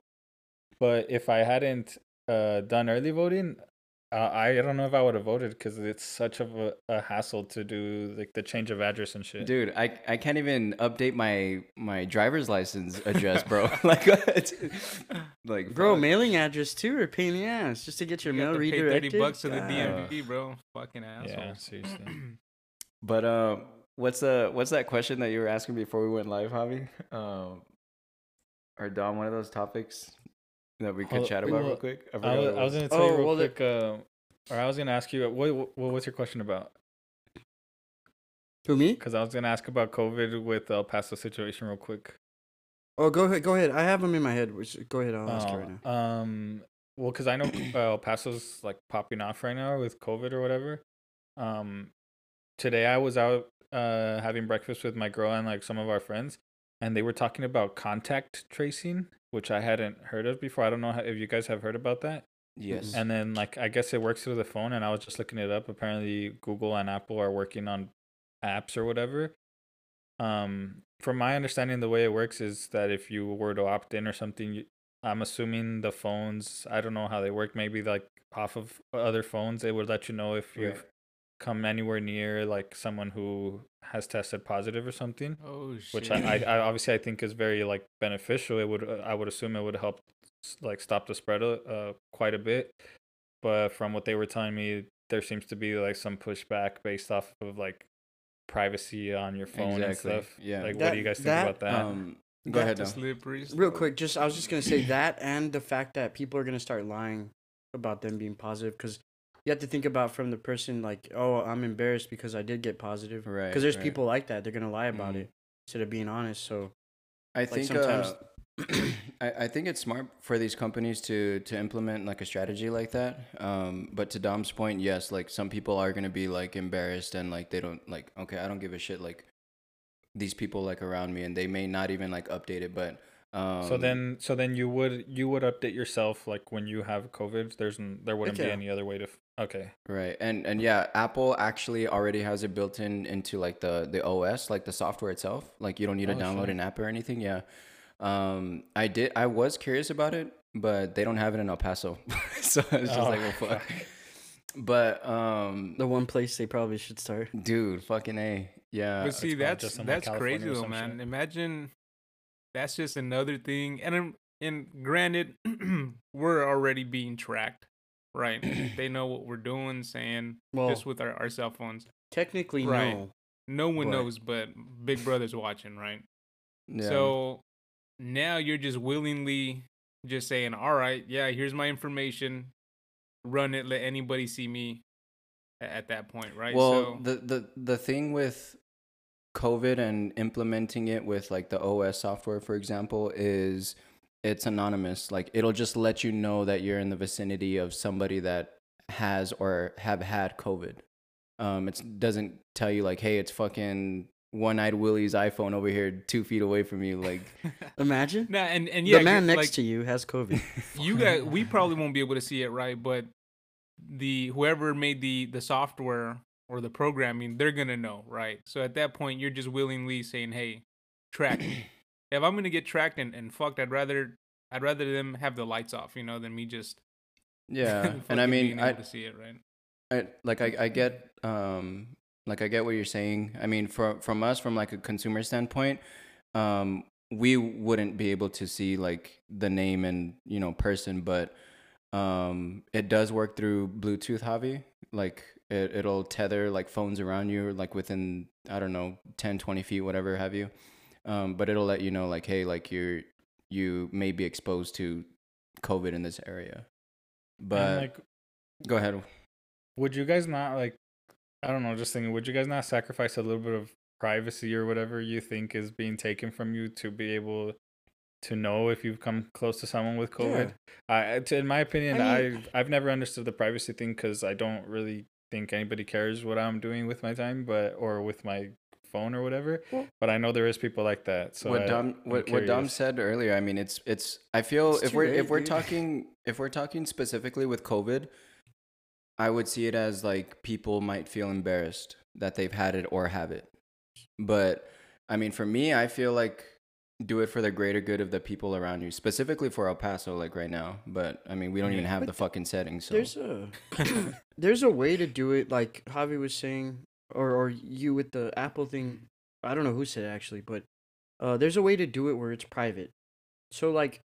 but if I hadn't uh done early voting, uh, I don't know if I would have voted because it's such of a, a hassle to do like the change of address and shit. Dude, I, I can't even update my my driver's license address, bro. like, like, Bro, fuck. mailing address too, or a pain in the ass just to get your You mail to pay redirected. Thirty bucks to the God. DMV, bro. Fucking asshole. Yeah, seriously. But um, what's the what's that question that you were asking before we went live, Javi? Um, or Dom, one of those topics that we could Oh, chat about real quick. I, I was, I was was. gonna tell you Oh, real well, the- quick. Uh, or I was gonna ask you what what what was your question about? Who me? Because I was gonna ask about COVID with El Paso situation real quick. Oh, go ahead. Go ahead. I have them in my head. which- Go ahead. I'll ask you right Oh, now. Um, well, because I know uh, El Paso's like popping off right now with COVID or whatever. Um, today I was out uh having breakfast with my girl and like some of our friends, and they were talking about contact tracing, which I hadn't heard of before. I don't know how, if you guys have heard about that. yes. And then like I guess it works through the phone, and I was just looking it up. Apparently, Google and Apple are working on apps or whatever. Um, from my understanding, the way it works is that if you were to opt in or something, you, I'm assuming the phones. I don't know how they work. Maybe like off of other phones, they would let you know if you've Right. Come anywhere near like someone who has tested positive or something. Oh shit. Which I, I, I obviously I think is very like beneficial. It would uh, I would assume it would help like stop the spread uh uh, quite a bit. But from what they were telling me, there seems to be like some pushback based off of like privacy on your phone Exactly, and stuff. yeah. Like, what do you guys think that, about that? um, go ahead. The slippery. Real quick, just I was just gonna say that, and the fact that people are gonna start lying about them being positive, because you have to think about from the person like, oh, I'm embarrassed because I did get positive. Right, Because there's right. people like that. They're gonna lie about Mhm. it instead of being honest. So I think sometimes- uh, I, I think it's smart for these companies to to implement like a strategy like that. Um, but to Dom's point, yes, like some people are gonna be like embarrassed and like they don't like okay, I don't give a shit like these people like around me and they may not even like update it, but um, so then, so then you would you would update yourself like when you have COVID. There's there wouldn't be any other way to. F- okay. Right. And and yeah, Apple actually already has it built in into like the the OS, like the software itself. Like you don't need to Oh, download shit. an app or anything. Yeah. Um I did I was curious about it, but they don't have it in El Paso. so it's just Oh, like, well fuck. But um the one place they probably should start. dude, fucking A. Yeah. But see, probably that's like, that's crazy though, man. shit. Imagine that's just another thing. And and granted, we're already being tracked, right? they know what we're doing, saying Well, just with our, our cell phones. technically, Right. no. No one Right. knows, but Big Brother's watching, right? yeah. So now you're just willingly just saying, "All right, yeah, here's my information. Run it. Let anybody see me." At that point, right? Well, so, the the the thing with COVID and implementing it with like the OS software, for example, is it's anonymous. Like it'll just let you know that you're in the vicinity of somebody that has or have had COVID. Um, it doesn't tell you like, hey, it's fucking one-eyed Willie's iPhone over here, two feet away from you. Like, Imagine Nah, and and yeah, the man next like, to you has COVID. you guys, we probably won't be able to see it right, but the whoever made the the software or the programming, they're gonna know, right? So at that point, you're just willingly saying, "Hey, track me." if I'm gonna get tracked and, and fucked, I'd rather I'd rather them have the lights off, you know, than me just yeah, and I mean, I, to see it, right? I like I, I get um like I get what you're saying. I mean from from us from like a consumer standpoint, um we wouldn't be able to see like the name and you know person, but um it does work through Bluetooth, Javi. Like it it'll tether like phones around you like within I don't know 10 20 feet whatever have you. Um but it'll let you know like hey like you're you may be exposed to COVID in this area. But And, like, go ahead. would you guys not like? I don't know. Just thinking, would you guys not sacrifice a little bit of privacy or whatever you think is being taken from you to be able to know if you've come close to someone with COVID? I, to- in my opinion, I mean- have I've never understood the privacy thing because I don't really think anybody cares what I'm doing with my time, but or with my phone or whatever. Well- but I know there is people like that. So what I, Dom what, what Dom said earlier, I mean it's it's I feel It's if we're late, if we're dude. talking if we're talking specifically with COVID, I would see it as like people might feel embarrassed that they've had it or have it. But I mean for me, I feel like do it for the greater good of the people around you, specifically for El Paso like right now. But I mean, we don't even have But the fucking settings, so There's a there's a way to do it, like Javi was saying, or or you with the Apple thing. I don't know who said it actually, but uh, there's a way to do it where it's private. So like,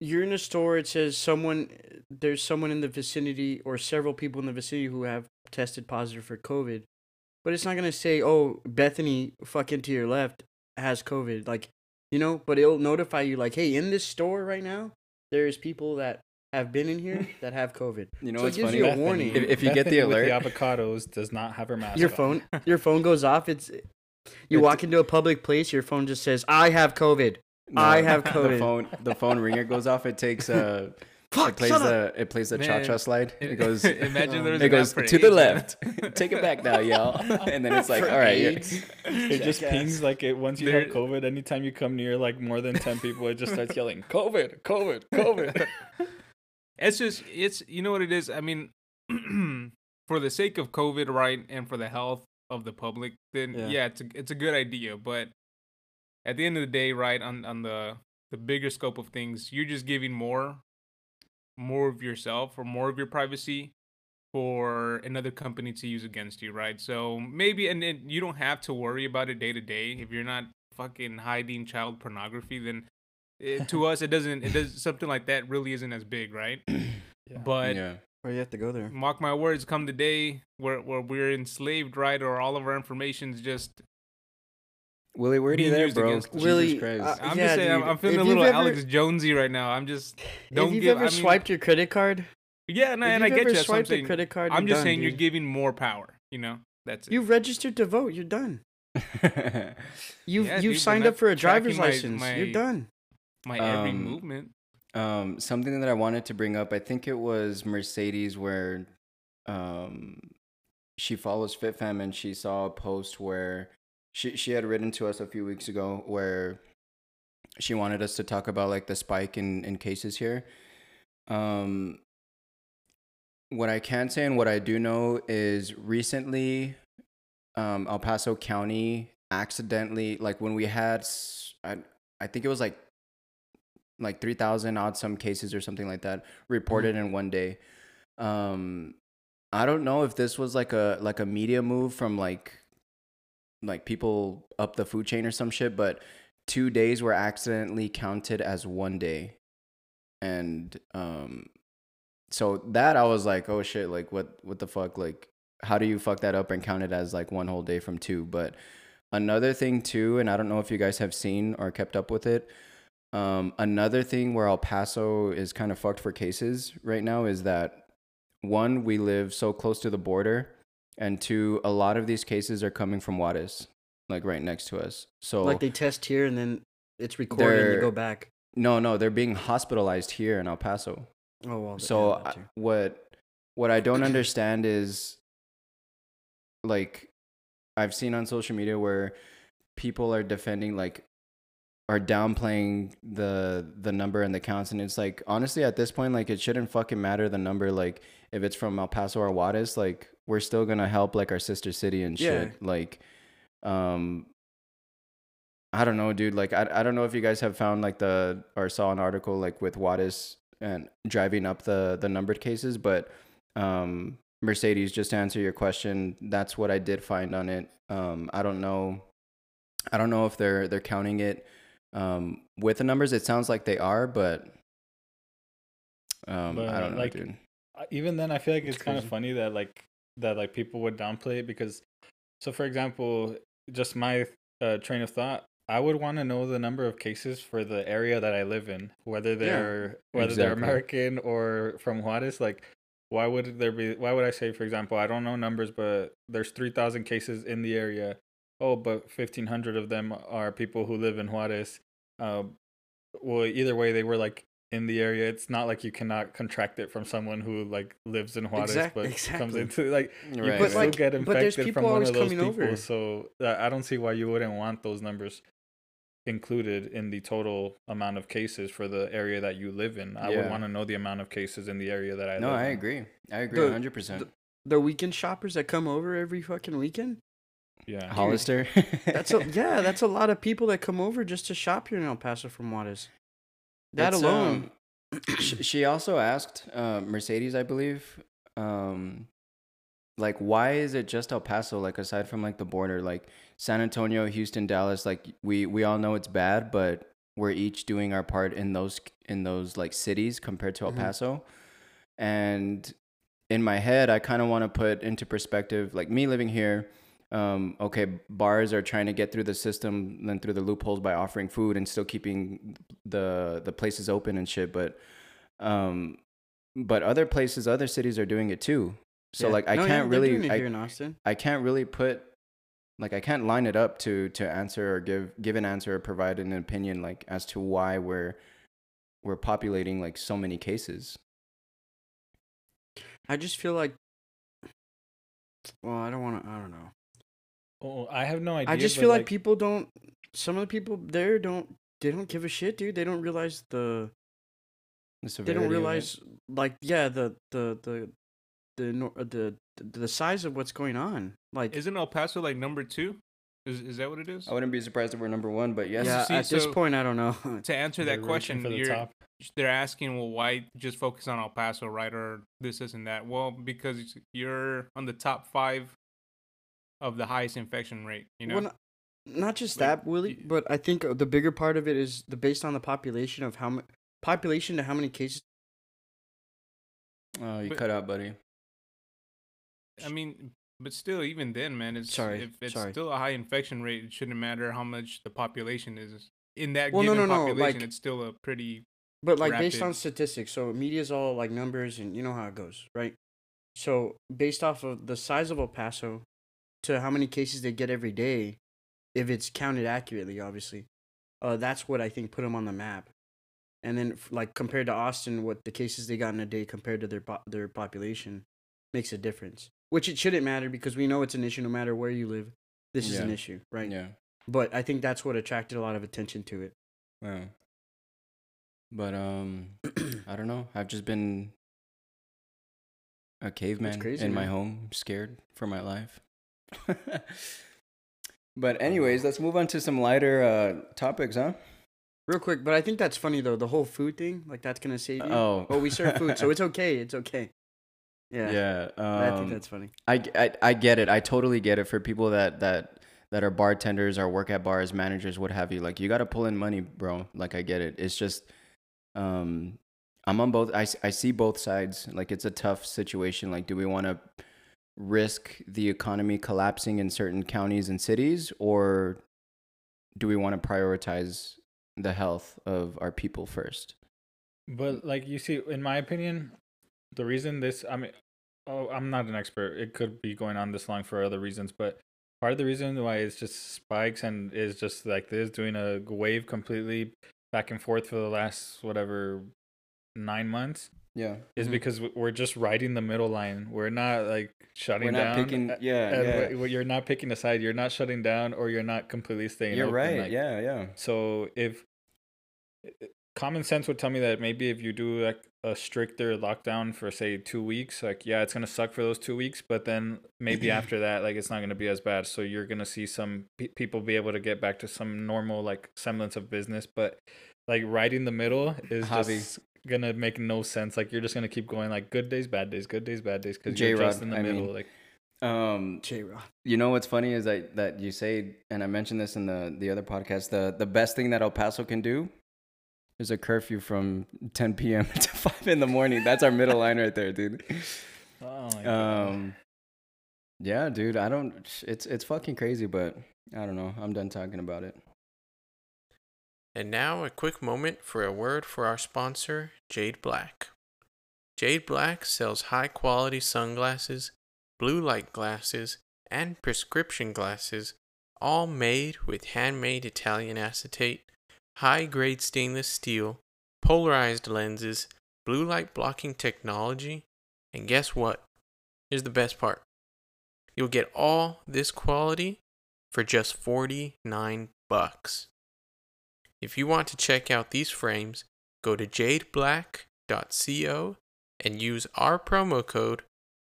you're in a store. It says someone there's someone in the vicinity or several people in the vicinity who have tested positive for COVID, but it's not gonna say, oh, Bethany, fucking to your left has COVID. Like, you know, but it'll notify you like, hey, in this store right now, there's people that have been in here that have COVID. you know So it what's gives funny? you a warning. If- if you get the Bethany with alert- the avocados does not have her mask. your on. phone your phone goes off it's you It- walk into a public place your phone just says i have covid I have The COVID. phone the phone ringer goes off. It takes uh it plays shut up. the it plays the cha cha slide. It goes Imagine there was it goes app for to the AIDS, man. left. Take it back now, y'all. And then it's like, For all right. It just Jackass. pings like it once you There- have COVID. Anytime you come near like more than ten people, it just starts yelling COVID, COVID, COVID. It's just it's you know what it is. I mean, for the sake of COVID, right, and for the health of the public, then Yeah. yeah, it's a, it's a good idea. But at the end of the day, right, on on the the bigger scope of things, you're just giving more more of yourself or more of your privacy for another company to use against you, right? So maybe and then you don't have to worry about it day to day if you're not fucking hiding child pornography. Then it, to us, it doesn't. It does something like that really isn't as big, right? But yeah. Or you have to go there. mark my words, come the day where, where we're enslaved, right, or all of our information's just. Willie, where are you Being there, used bro? against- Jesus Willie, Christ. uh, I'm Yeah, just saying, I'm, dude. I'm feeling If a little ever- Alex Jonesy right now. I'm just. Don't if you've give. ever I mean, swiped your credit card, Yeah, no, if and I get you. That's I'm swiped a credit card, I'm just done, saying you're giving more power. You know, that's it. You've registered to vote. You're done. You've Yeah, you've dude, signed up for a driver's my- license. my- You're done. My every Um, movement. um, something that I wanted to bring up, I think it was Mercedes where um, she follows FitFam and she saw a post where she, she had written to us a few weeks ago where she wanted us to talk about like the spike in, in cases here. Um, what I can say and what I do know is recently um, El Paso County accidentally, like when we had, I, I think it was like like 3000 odd some cases or something like that reported in one day. Um i don't know if this was like a like a media move from like like people up the food chain or some shit but two days were accidentally counted as one day. And um so that i was like oh shit like what what the fuck? Like how do you fuck that up and count it as like one whole day from two? But another thing too and i don't know if you guys have seen or kept up with it um, another thing where El Paso is kind of fucked for cases right now is that one, we live so close to the border, and two, a lot of these cases are coming from Juarez, like right next to us. So Like they test here and then it's recorded and They're- go back. no, no, they're being hospitalized here in El Paso. Oh well. So I- what what I don't understand is like I've seen on social media where people are defending like are downplaying the the number and the counts. And it's like honestly at this point like it shouldn't fucking matter the number like if it's from El Paso or Juarez like we're still gonna help like our sister city and shit. Yeah. like um I don't know dude. Like I, I don't know if you guys have found like the or saw an article like with Juarez and driving up the the numbered cases but um Mercedes just to answer your question that's what I did find on it. Um I don't know I don't know if they're they're counting it um, with the numbers. It sounds like they are, but um, I don't know, dude. Uh, even then i feel like it's, It's kind of funny that like that like people would downplay it because so for example just my uh, train of thought i would want to know the number of cases for the area that i live in whether they're whether they're american or from juarez like why would there be why would i say for example i don't know numbers but there's 3000 cases in the area oh but 1500 of them are people who live in juarez uh, well either way they were like in the area it's not like you cannot contract it from someone who like lives in juarez Exact- but comes into like you Right, could But, still like- get infected from one of those coming people over. so uh, i don't see why you wouldn't want those numbers included in the total amount of cases for the area that you live in i would want to know the amount of cases in the area that i No, live No, I in. agree. I agree The- 100. percent the- The weekend shoppers that come over every fucking weekend. Yeah Hollister. That's a, yeah, that's a lot of people that come over just to shop here in El Paso from Juarez. That It's, alone. um, she also asked uh, Mercedes, I believe, um, like why is it just El Paso? Like aside from like the border, like San Antonio, Houston, Dallas, like we we all know it's bad, but we're each doing our part in those in those like cities compared to El Mhm. Paso. And in my head, I kind of want to put into perspective, like me living here. Um, okay, bars are trying to get through the system and through the loopholes by offering food and still keeping the the places open and shit. But um, but other places, other cities are doing it too. So Yeah. like I No, can't they're really I, here in Austin. I can't really put like I can't line it up to to answer or give give an answer or provide an opinion like as to why we're we're populating like so many cases. I just feel like. Well, I don't want to. I don't know. Oh, i have no idea I just feel like, people don't. Some of the people there don't. They don't give a shit, dude. They don't realize the. The They don't of it. realize, like, yeah, the the the the uh, the the, the size of what's going on. Like, Isn't El Paso like number two? Is is that what it is? I wouldn't be surprised if we're number one, but yes. yeah, see, at this point, I don't know. To answer that question, the you're top. they're asking, well, why just focus on El Paso, right? Or this, this, and that. Well, because you're on the top five of the highest infection rate. You know, Well, not, not just Like, that, Willie, but I think uh, the bigger part of it is the based on the population of how much population to how many cases. Oh, you But- cut out, buddy. I mean, but still, even then, man, it's Sorry, if it's sorry. still a high infection rate, it shouldn't matter how much the population is. In that Well, no, given no, no, population, like- it's still a pretty But like based on statistics, so media's all like numbers, and you know how it goes, right? So based off of the size of El Paso, to how many cases they get every day, if it's counted accurately, obviously, uh, that's what I think put them on the map. And then like compared to Austin, what the cases they got in a day compared to their po- their population makes a difference. Which it shouldn't matter because we know it's an issue no matter where you live. This is an issue, right? Yeah. But I think that's what attracted a lot of attention to it. Yeah. But um I don't know. I've just been a caveman crazy, in my home, scared for my life. but anyways, let's move on to some lighter uh topics, huh? Real quick, but I think that's funny though. The whole food thing, like that's gonna save you. Oh. But we serve food, so it's okay. It's okay. Yeah. Yeah. I think um, that's funny. I, I, I get it. I totally get it for people that that that are bartenders or work at bars, managers, what have you. Like you got to pull in money, bro. Like I get it. It's just um I'm on both I I see both sides. Like it's a tough situation. Like do we want to risk the economy collapsing in certain counties and cities or do we want to prioritize the health of our people first? But like you see, in my opinion, the reason this I mean, oh, I'm not an expert. It could be going on this long for other reasons, but part of the reason why it's just spikes and is just like this, doing a wave completely back and forth for the last whatever nine months, Yeah. is Mhm. because we're just riding the middle line. We're not like shutting We're not down. picking. uh, Yeah. and yeah. w- w- you're not picking a side. You're not shutting down, or you're not completely staying. You're open, right. like- yeah. Yeah. So if common sense would tell me that maybe if you do like a stricter lockdown for say two weeks, like yeah, it's gonna suck for those two weeks, but then maybe after that, like it's not gonna be as bad. So you're gonna see some pe- people be able to get back to some normal like semblance of business, but like right in the middle is Javi. just gonna make no sense. Like you're just gonna keep going like good days, bad days, good days, bad days, because you're J-Rod, just in the I middle. mean. like Um, J-Rod. you know what's funny is that that you say, and I mentioned this in the the other podcast. The the best thing that El Paso can do is a curfew from 10 p.m. to 5 in the morning. That's our middle line right there, dude. oh my God. Um, yeah, dude. I don't. It's it's fucking crazy, but I don't know. I'm done talking about it. And now a quick moment for a word for our sponsor, Jade Black. Jade Black sells high quality sunglasses, blue light glasses, and prescription glasses, all made with handmade Italian acetate, high grade stainless steel, polarized lenses, blue light blocking technology, and guess what? Here's the best part. You'll get all this quality for just 49 bucks. If you want to check out these frames, go to jadeblack.co and use our promo code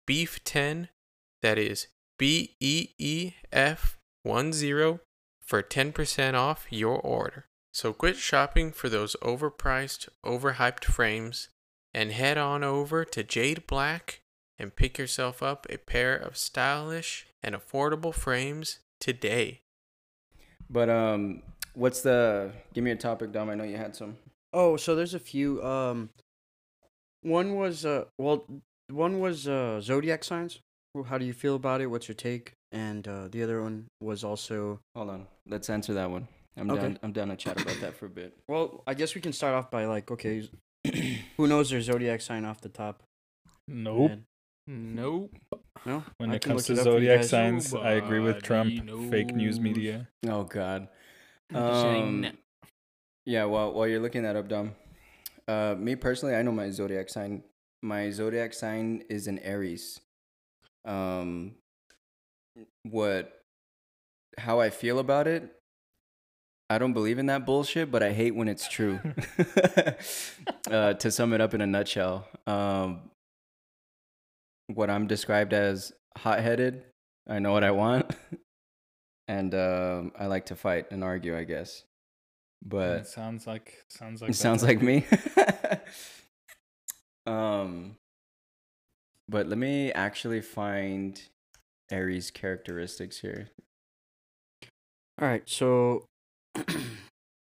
BEEF10, that is B E E F 10 for 10% off your order. So quit shopping for those overpriced, overhyped frames and head on over to Jade Black and pick yourself up a pair of stylish and affordable frames today. But um, what's the? Give me a topic, Dom. I know you had some. Oh, so there's a few. Um, one was uh, well, one was uh, zodiac signs. How do you feel about it? What's your take? And uh, the other one was also. Hold on. Let's answer that one. I'm Okay. down. I'm down to chat about that for a bit. Well, I guess we can start off by like, okay, who knows their zodiac sign off the top? nope. And- Nope. No. When I it comes to it up for you zodiac guys. signs, I agree with Trump. Nobody Fake news media. Oh God. Um, yeah. While while you're looking that up, Dom. Uh, me personally, I know my zodiac sign. My zodiac sign is an Aries. Um, what? How I feel about it? I don't believe in that bullshit, but I hate when it's true. uh, to sum it up in a nutshell, um, what I'm described as hot-headed. I know what I want, and um, I like to fight and argue. I guess, it but sounds like sounds like it sounds like me. um, but let me actually find Aries characteristics here. All right, so let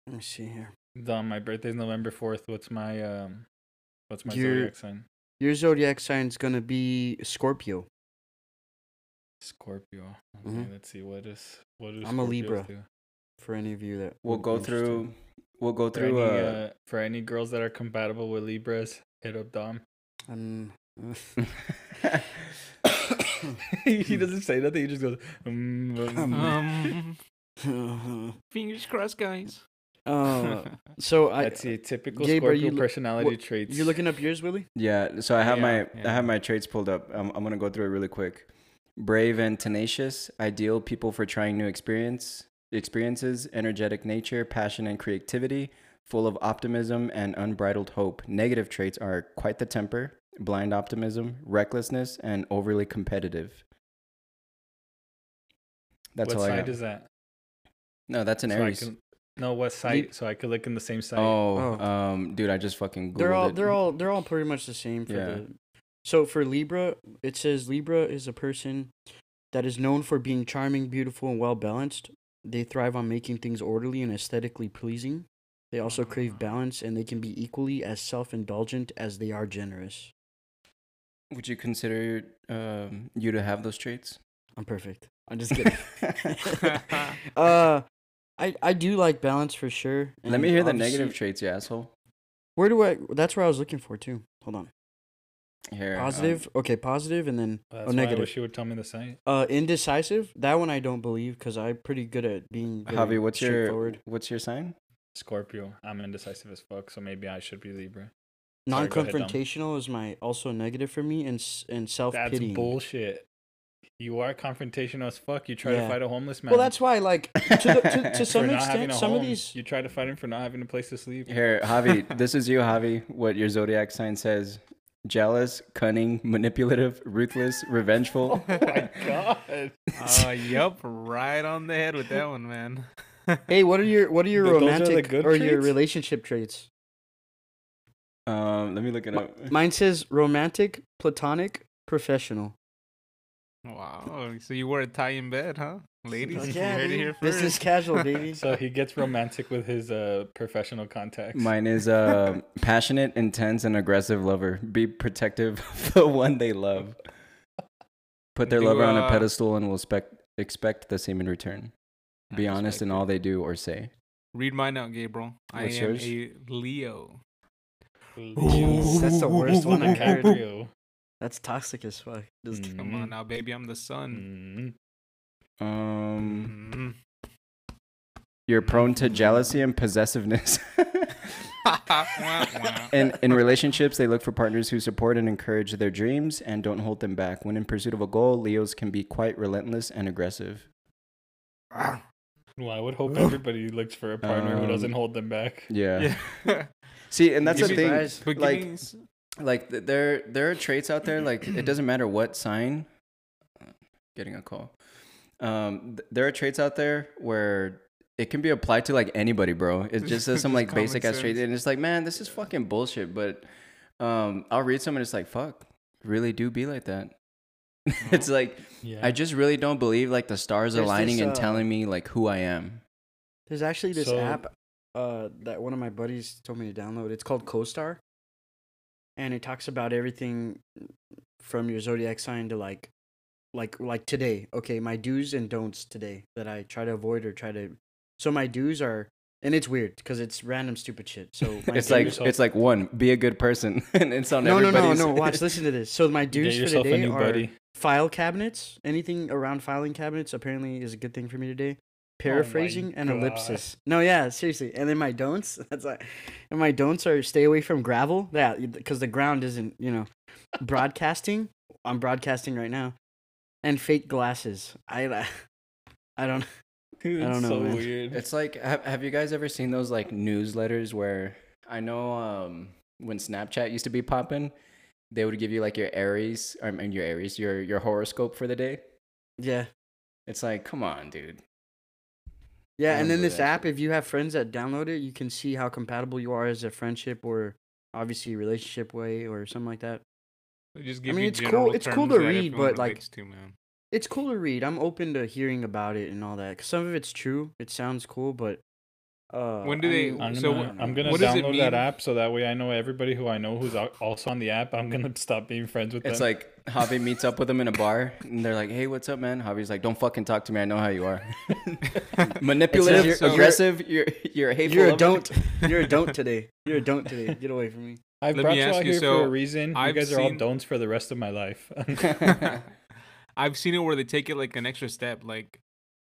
me see here. Dom, my birthday's November fourth. What's my um, what's my Your- zodiac sign? Your zodiac sign's gonna be Scorpio. Scorpio. Okay, Mhm. let's see what is what is. I'm a Libra. For any of you that We'll go be interested. through. We'll go For through. any, Uh, uh, for any girls that are compatible with Libras, hit up Dom. Um, he doesn't say nothing. He just goes. Um, um. Um, fingers crossed, guys. uh, so I Let's see typical Gabe, Scorpio you lo- personality what- traits. you're looking up yours, Willie? Yeah, so I have Yeah, my I have my traits pulled up. I'm I'm gonna go through it really quick. Brave and tenacious, ideal people for trying new experience experiences, energetic nature, passion and creativity, full of optimism and unbridled hope. Negative traits are quite the temper, blind optimism, recklessness, and overly competitive. That's what all I side got. is that? no, that's an So Aries. can- no, what site? So I could look in the same site. Oh, Oh. um, dude, I just fucking Googled They're all it. they're all they're all pretty much the same for Yeah. the So for Libra, it says Libra is a person that is known for being charming, beautiful, and well balanced. They thrive on making things orderly and aesthetically pleasing. They also crave balance and they can be equally as self indulgent as they are generous. Would you consider um, you to have those traits? I'm perfect. I'm just kidding. uh I I do like balance for sure. Let me hear the negative traits, you asshole. Where do I that's where I was looking for too. Hold on. Here, um, Positive. okay, positive and then That's oh why I negative. wish you would tell me the site. Uh, indecisive. That one I don't believe because I'm pretty good at being. Javi, what's your straightforward. what's your sign? Scorpio. I'm indecisive as fuck, so maybe I should be Libra. Sorry, go ahead, Dom. non-confrontational is my also negative for me, and s- and That's self-pitying. bullshit. You are confrontational as fuck. You try to fight a homeless man. Well, that's why, like, to, the, to, to some extent, a some of these. You try to fight him for not having a place to sleep. Here, Javi, this is you, Javi. What your zodiac sign says: jealous, cunning, manipulative, ruthless, revengeful. Oh my god. Uh, yep, right on the head with that one, man. Hey, what are your what are your Th- those are the romantic or your relationship traits? um, let me look it up. Mine says romantic, platonic, professional. Wow. So you wore a tie in bed, huh? Ladies, Like, you heard it dude, here this is casual, baby. So he gets romantic with his uh, professional contacts. Mine is uh, passionate, intense, and aggressive lover. Be protective of the one they love. Put their Do, lover on a uh, pedestal and will expect expect the same in return. Be I honest in all they do or say. Read mine out, Gabriel. I What's am yours? a Leo. Jeez, that's the worst one I heard. DiCaprio. That's toxic as fuck. Just Mm. Come on now, baby. I'm the sun. Mm. Um, Mm. you're prone to jealousy and possessiveness. Wah, wah. in in relationships, they look for partners who support and encourage their dreams and don't hold them back. When in pursuit of a goal, Leos can be quite relentless and aggressive. Well, I would hope everybody looks for a partner who doesn't Um, hold them back. Yeah. yeah. See, and that's the thing. Guys, Like- give me s- like there there are traits out there like it doesn't matter what sign getting a call. Um th- there are traits out there where it can be applied to like anybody bro. It just says some like common basic ass traits and it's like man this is fucking bullshit but um i'll read some and it's like fuck really do be like that. It's like Yeah. i just really don't believe like the stars There's aligning this, and uh, telling me like who i am. There's actually this So- app uh, that one of my buddies told me to download. It's called CoStar, and it talks about everything from your zodiac sign to like, like like today. Okay, my do's and don'ts today that I try to avoid or try to. So my do's are, and it's weird because it's random stupid shit. So my it's like do's- it's like one be a good person and it's on no no no everybody's no. Watch, listen to this. So my Get do's for yourself a today are buddy. file cabinets. Anything around filing cabinets apparently is a good thing for me today. Paraphrasing and God. ellipsis. No, yeah, seriously. And then my don'ts. That's like, and my don'ts are stay away from gravel. Yeah, because the ground isn't, you know, broadcasting. I'm broadcasting right now, and fake glasses. I, I don't. Dude, I don't know, so man. weird. It's like have, have you guys ever seen those like newsletters where I know um when Snapchat used to be popping, they would give you like your Aries I mean your Aries, your your horoscope for the day. Yeah, It's like, come on, dude. Yeah. And then this that app, if you have friends that download it, you can see how compatible you are as a friendship or obviously relationship way or something like that. They just I mean, it's cool- it's cool to read, but, like, to, it's cool to read. I'm open to hearing about it and all that. 'cause some of it's true. It sounds cool, but uh, When do they- I'm So gonna, I'm gonna what does it download that app so that way I know everybody who I know who's also on the app. I'm gonna stop being friends with It's them. It's like Javi meets up with them in a bar and they're like, Hey, what's up, man? Javi's like, Don't fucking talk to me, I know how you are. Manipulative, you're- you're- aggressive, you're you're a hateful. You're a don't. You're a don't today. You're a don't today. Get away from me. I've Let brought me you ask out you, here for a reason. I've you guys are all seen- don'ts for the rest of my life. I've seen it where they take it like an extra step, like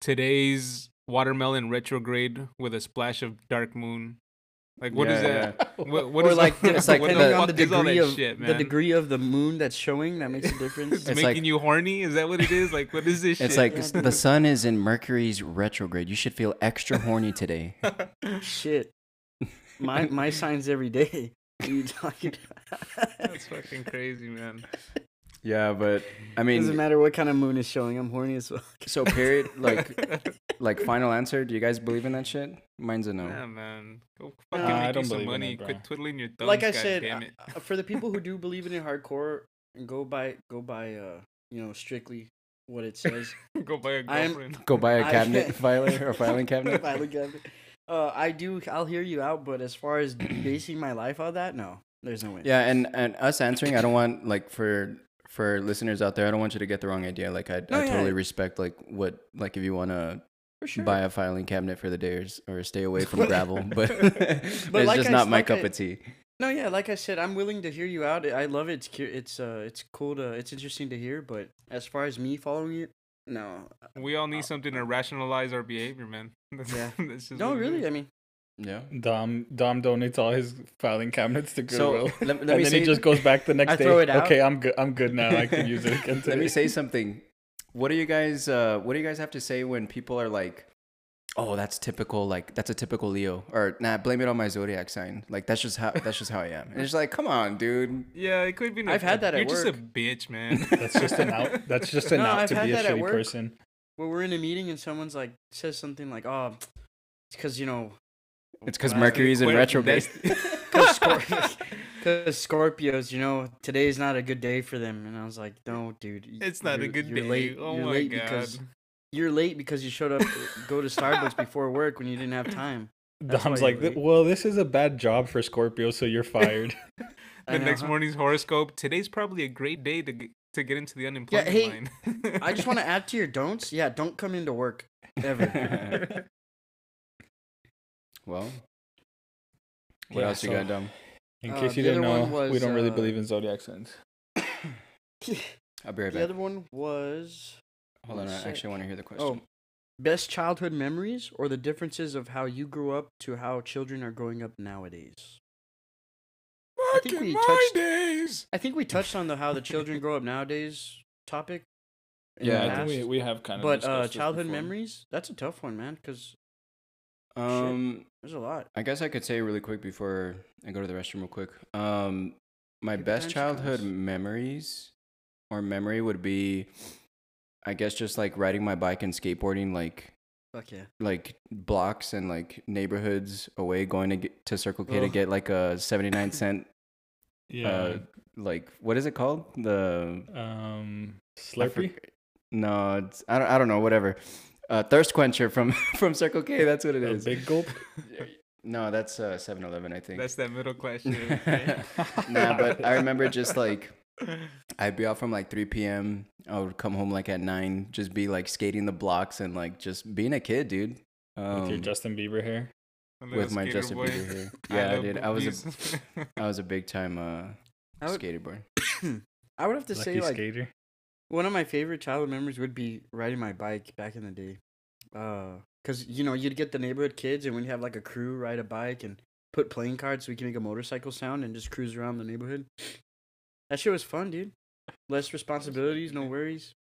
today's watermelon retrograde with a splash of dark moon. Like what is Yeah, that? What, what or is like, all, it's like what depending the- on the fuck is all degree of shit, the degree of the moon that's showing, that makes a difference. It's, It's making like- you horny. Is that what it is? Like what is this shit? It's like Yeah. the sun is in Mercury's retrograde. You should feel extra horny today. Shit. My my signs every day. What are you talking about? that's fucking crazy, man. Yeah, but I mean, it Doesn't matter what kind of moon is showing. I'm horny as fuck. so period. Like, like final answer. Do you guys believe in that shit? Mine's a no. Yeah, man. Go fucking I make don't you some believe in money. it. Quit twiddling your thumbs. like I God said, damn it. uh, for the people who do believe in it hardcore, go by go by uh you know strictly what it says. Go buy a I am- Go buy a cabinet filer or filing cabinet. Filing cabinet. Uh, I do. I'll hear you out, but as far as basing my life on that, no, there's no way. Yeah, and and us answering, I don't want like for for listeners out there, I don't want you to get the wrong idea. Like I, No, I yeah. totally respect like what like if you want to for sure. buy a filing cabinet for the day or, stay away from gravel, but, it's like just I- not my like cup I- of tea. No, yeah, like I said, I'm willing to hear you out. I love it. It's cu- it's uh it's cool to it's interesting to hear, but as far as me following it, no. We all need something to rationalize our behavior, man. That's, Yeah. that's just No, really. is. I mean, Yeah. Dom Dom donates all his filing cabinets to So Goodwill. let, let and me then say he just goes back the next I day. throw it out. Okay, I'm good. I'm good now. I can use it again. Today. let me say something. What do you guys uh what do you guys have to say when people are like Oh, that's typical like that's a typical Leo or nah, blame it on my zodiac sign. Like that's just how that's just how I am. And it's like, come on, dude. Yeah, it could be. I've had that at You're just a bitch, man. That's just an out. That's just an No, out I've to be a shitty person. Where we're in a meeting and someone's like says something like, "Oh, it's because you know." It's because Mercury's in retrograde. Because Scorpios, 'cause Scorpios, you know, today's not a good day for them. And I was like, no, dude. It's not a you're- good you're day. Late. Oh you're my late god. Because, you're late because you showed up, uh, go to Starbucks before work when you didn't have time. That's Dom's why like, late. well, this is a bad job for Scorpio, so you're fired. The know, next huh? morning's horoscope. Today's probably a great day to get, to get into the unemployment hey, line. I just want to add to your don'ts. Yeah, don't come into work ever. well. What Yeah, else you so- got, Dom? In Uh, case you didn't know, one we don't really uh, believe in zodiac signs. I'll be right the back. other one was Hold on, I Sick. actually want to hear the question. oh, best childhood memories or the differences of how you grew up to how children are growing up nowadays. I think in we my touched- days. I think we touched on the how the children grow up nowadays topic. in Yeah, the I I think we, we have kind of. but uh, childhood memories that's a tough one, man. Because um, there's a lot. I guess I could say really quick before I go to the restroom real quick. Um, my Take best childhood Chicanos. memories or memory would be, I guess, just like riding my bike and skateboarding, like Fuck yeah. like blocks and like neighborhoods away, going to get to Circle K to get like a seventy nine cent, Yeah. uh, like what is it called? The um, I Slurpee. forg- No, it's I don't I don't know. Whatever. Uh, thirst quencher from from Circle K. That's what it A is. big gulp. No, that's uh 7-Eleven, I think. That's that middle class shit. okay? nah, but I remember just like I'd be out from like 3 p.m. I would come home like at nine, just be like skating the blocks and like just being a kid, dude. Um, with your Justin Bieber hair. With my Justin boy. Bieber hair. Yeah, I love did. I was a boobies. I was a big time uh I would, skater boy. I would have to Lucky say like skater. One of my favorite childhood memories would be riding my bike back in the day. Uh, cause you know you'd get the neighborhood kids and we'd have like a crew ride a bike and put playing cards so we can make a motorcycle sound and just cruise around the neighborhood. That shit was fun, dude. Less responsibilities, no worries.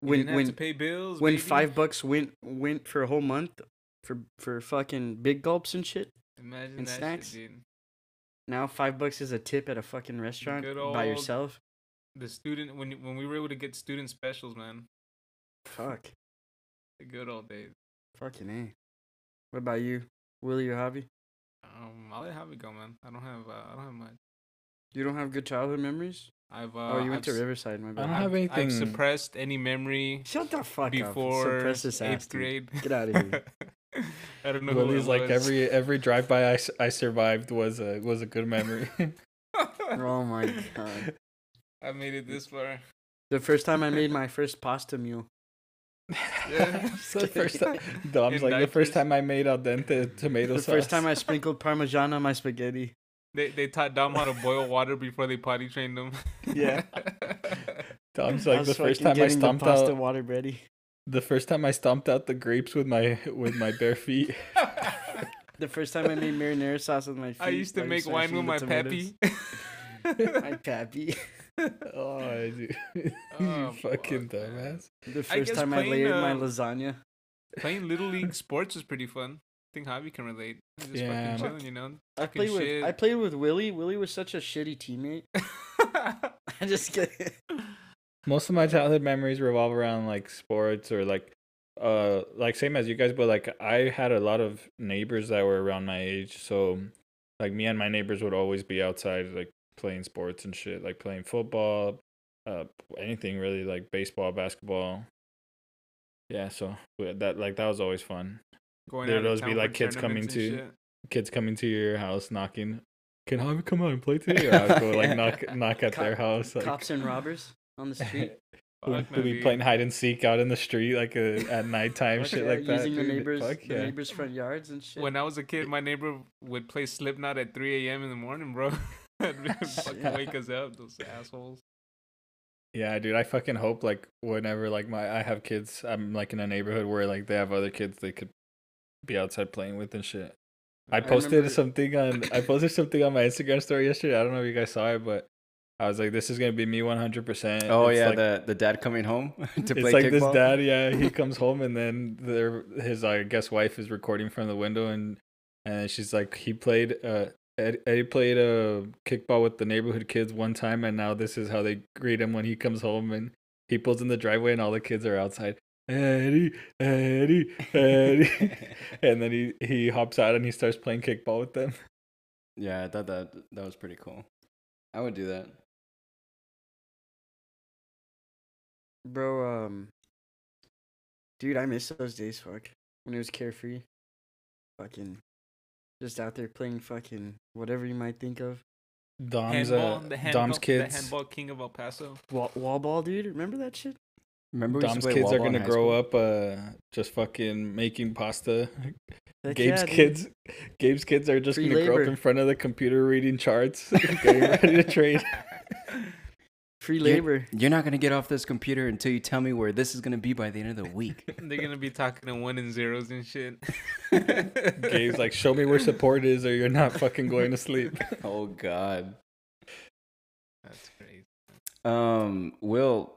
When when to pay bills. when baby. five bucks went went for a whole month for for fucking big gulps and shit. Imagine and that snacks. shit, dude. Now five bucks is a tip at a fucking restaurant by yourself. The student when when we were able to get student specials, man. Fuck, The good old days. fucking a. What about you, Willie or Javi? Um, I'll let Javi go, man. I don't have uh, I don't have much. You don't have good childhood memories? I've uh, oh, you went I've to Riverside, my bad. I don't I've, anything- I've suppressed any memory Shut the fuck before up. Suppress this ass, eighth dude. grade. Get out of here. I don't know. who Willie's like was. every every drive by I, I survived was a was a good memory. oh my god. I made it this far. The first time I made my first pasta meal. Yeah. the first time, Dom's In like the first time I made al dente tomato sauce. The first time I sprinkled Parmesan on my spaghetti. They they taught Dom how to boil water before they potty trained him. Yeah. Dom's like the first time I getting the stomped pasta out water ready. the first time I stomped out the grapes with my with my bare feet. The first time I made marinara sauce with my feet. I used to make wine smashing with the my tomatoes. pappy. my pappy. Oh, dude. you Oh, fucking fuck, man. dumbass. The first guess time I playing, layered my uh, lasagna. Playing little league sports was pretty fun. I think Javi can relate. Just Yeah. fucking chilling, you know. I played with shit. I played with Willie. Willie was such a shitty teammate. I just get Most of my childhood memories revolve around like sports or like uh like same as you guys, but like I had a lot of neighbors that were around my age, so like me and my neighbors would always be outside like playing sports and shit, like playing football, uh anything really like baseball, basketball. Yeah, so that like that was always fun. Going There'd always be, like, kids coming to- shit. Kids coming to your house knocking, can I come out and play today? Or I would go like knock knock at their house. Like, cops and robbers on the street. We'll, Fuck, we'll be playing hide and seek out in the street like uh, at nighttime, shit yeah, like that. using the neighbors, Fuck the neighbors' front yards and shit. When I was a kid, my neighbor would play Slipknot at 3 a.m. in the morning, bro. I'd fucking Shit. wake us up, those assholes. Yeah, dude. I fucking hope like whenever like my I have kids, I'm like in a neighborhood where like they have other kids they could be outside playing with and shit. I I posted remember- something on I posted something on my Instagram story yesterday. I don't know if you guys saw it, but I was like, "This is gonna be me 100." percent Oh yeah, like, the the dad coming home to play it's like this dad. Yeah, he comes home and then their his I guess wife is recording from the window and and she's like, he played uh Ed- Eddie played uh, kickball with the neighborhood kids one time, and now this is how they greet him when he comes home. And he pulls in the driveway, and all the kids are outside. Eddie, Eddie, Eddie, and then he he hops out and he starts playing kickball with them. yeah, I thought that that was pretty cool. I would do that. Bro, um, dude, I miss those days. Fuck, when it was carefree. Fucking, just out there playing fucking whatever you might think of. Dom's handball, uh, the handball, Dom's the kids. handball king of El Paso. Wall, wall ball, dude. Remember that shit? Remember we to Dom's kids are gonna grow school? up uh just fucking making pasta. Heck Gabe's yeah, kids Gabe's kids are just Free gonna grow up in front of the computer reading charts, getting ready to trade. Free You're- labor. You're not gonna get off this computer until you tell me where this is gonna be by the end of the week. They're gonna be talking to one and zeros and shit. Gabe's like, show me where support is or you're not fucking going to sleep. oh God. That's crazy. Um, Will,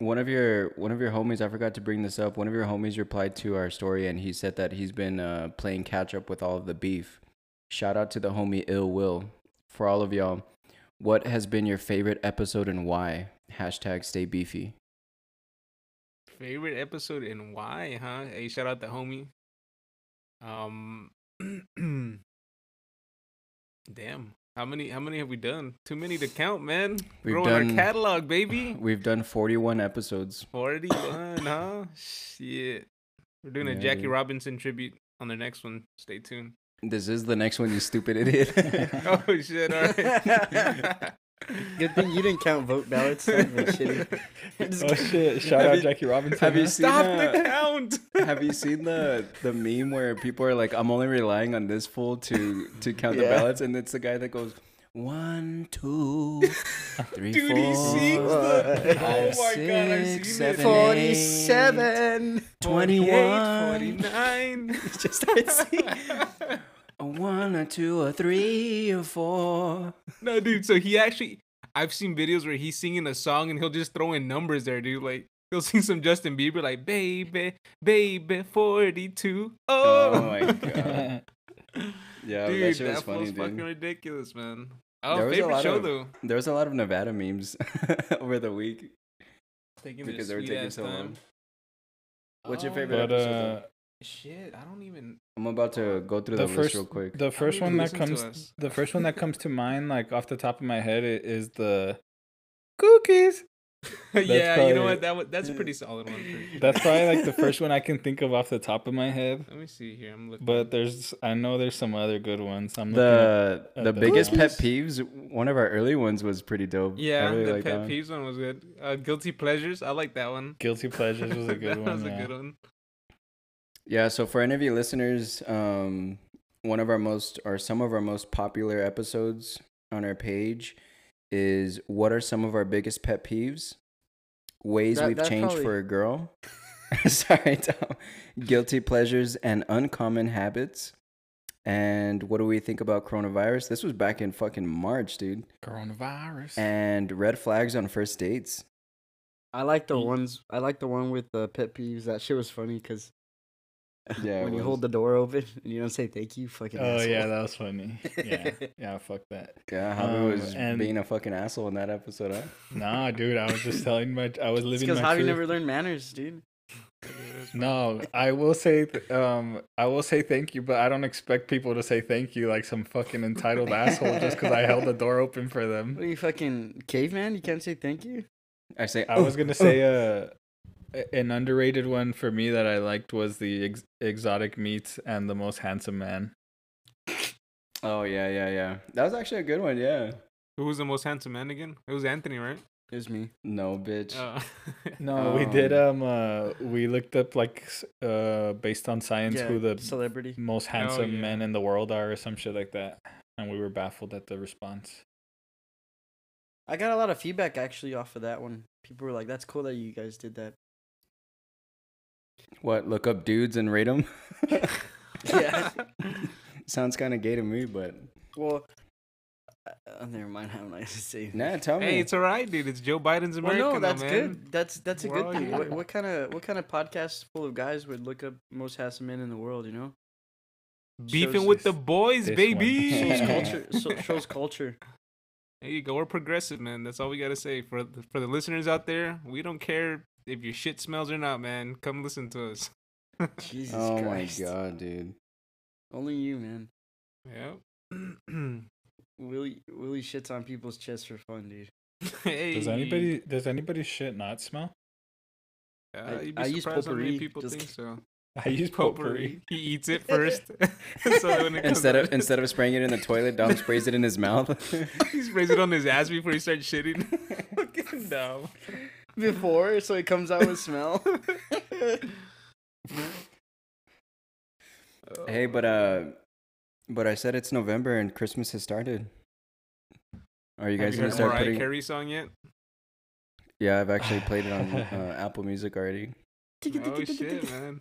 one of your one of your homies, I forgot to bring this up. One of your homies replied to our story, and he said that he's been uh, playing catch up with all of the beef. Shout out to the homie Ill Will. For all of y'all, what has been your favorite episode and why? Hashtag stay beefy. Favorite episode and why, huh? Hey, shout out the homie. Um, damn. How many? How many have we done? Too many to count, man. We've Growing done- our catalog, baby. We've done 41 episodes. Forty-one, huh? Shit. We're doing a Jackie dude. Robinson tribute on the next one. Stay tuned. This is the next one, you stupid idiot. oh shit! All right. Good thing you didn't count vote ballots. That'd shitty. Oh shit! Shout Have out you- Jackie Robinson. have you seen Stop uh, the count. Have you seen the the meme where people are like, "I'm only relying on this fool to to count the ballots," and it's the guy that goes, "One, two, three, Dude, he four, the. five, Oh my god, I've six, seen it. seven, Forty-seven. 21. 49. Just start singing. A one, a two, a three, a four. no, dude. So he actually, I've seen videos where he's singing a song and he'll just throw in numbers there, dude. Like he'll sing some Justin Bieber, like "Baby, Baby, 42." Oh, Oh my god! Yeah, dude, that shit was that funny, was dude. fucking ridiculous, man. Oh, There was a favorite lot show of- though. There was a lot of Nevada memes over the week. Taking because they were taking ass so long. time. What's your favorite But episode? uh, though? Shit, I don't even. I'm about to go through the, the list first real quick. the first one that comes the first one that comes to mind, like off the top of my head, i- is the cookies. yeah, you know what? That wa- that's a pretty solid one. For sure. That's probably like the first one I can think of off the top of my head. Let me see here. I'm looking. But there's, I know there's some other good ones. I'm looking. At, the at the the biggest pet peeves one of our early ones was pretty dope yeah, I really the like pet one. peeves one was good. Uh, guilty pleasures. I like that one. Guilty pleasures was a good that one. was yeah. a good one. Yeah so for any of you listeners um one of our most or some of our most popular episodes on our page is what are some of our biggest pet peeves ways That- we've changed probably- for a girl sorry Tom. guilty pleasures and uncommon habits and what do we think about coronavirus this was back in fucking march dude Coronavirus. and red flags on first dates I like the ones. I like the one with the pet peeves. That shit was funny because Yeah, when you was. hold the door open and you don't say thank you, fucking. oh asshole. yeah, that was funny. Yeah, yeah, fuck that. Yeah, Javi Um, was and- being a fucking asshole in that episode, huh? Nah, dude, I was just telling my, I was living because my Javi truth. never learned manners, dude. No, I will say, th- um, I will say thank you, but I don't expect people to say thank you like some fucking entitled asshole just because I held the door open for them. What are you fucking caveman? You can't say thank you. I say, I was gonna say uh, a- an underrated one for me that I liked was the ex- exotic meats and the most handsome man. oh yeah, yeah, yeah. That was actually a good one. Yeah. Who was the most handsome man again? It was Anthony, right? It was me. No, bitch. Uh, No, we did. Um, Um, uh, we looked up like uh, based on science Yeah, who the celebrity. most handsome yeah. men in the world are, or some shit like that, and we were baffled at the response. I got a lot of feedback actually off of that one. People were like, "That's cool that you guys did that." What? Look up dudes and rate them. Yeah. Sounds kind of gay to me, but Well, uh, never mind. I'm not gonna say. nah, tell me. Hey, it's all right, dude. It's Joe Biden's Well, America. no, that's man. good. That's that's a We're good thing. What, what kind of what kind of podcast full of guys would look up most handsome men in the world? You know, Beefing Shows with the boys, baby. shows culture. So, shows culture. There you go. We're progressive, man. That's all we gotta say for the, for the listeners out there. We don't care if your shit smells or not, man. Come listen to us. Jesus oh Christ. oh Christ. my god, dude. Only you, man. Yep. Willie Willie shits on people's chests for fun, dude. hey. Does anybody does anybody's shit not smell? Yeah, I- you'd be I use surprised how many potpourri, people just think so. I use potpourri. He eats it first. so when it Instead of out- instead of spraying it in the toilet, Dom sprays it in his mouth. he sprays it on his ass before he starts shitting. Fucking dumb. Before, so it comes out with smell. hey, but uh, but I said it's November and Christmas has started. Are you guys you gonna start Mariah putting? Carey song yet? Yeah, I've actually played it on uh, Apple Music already. Oh shit, man.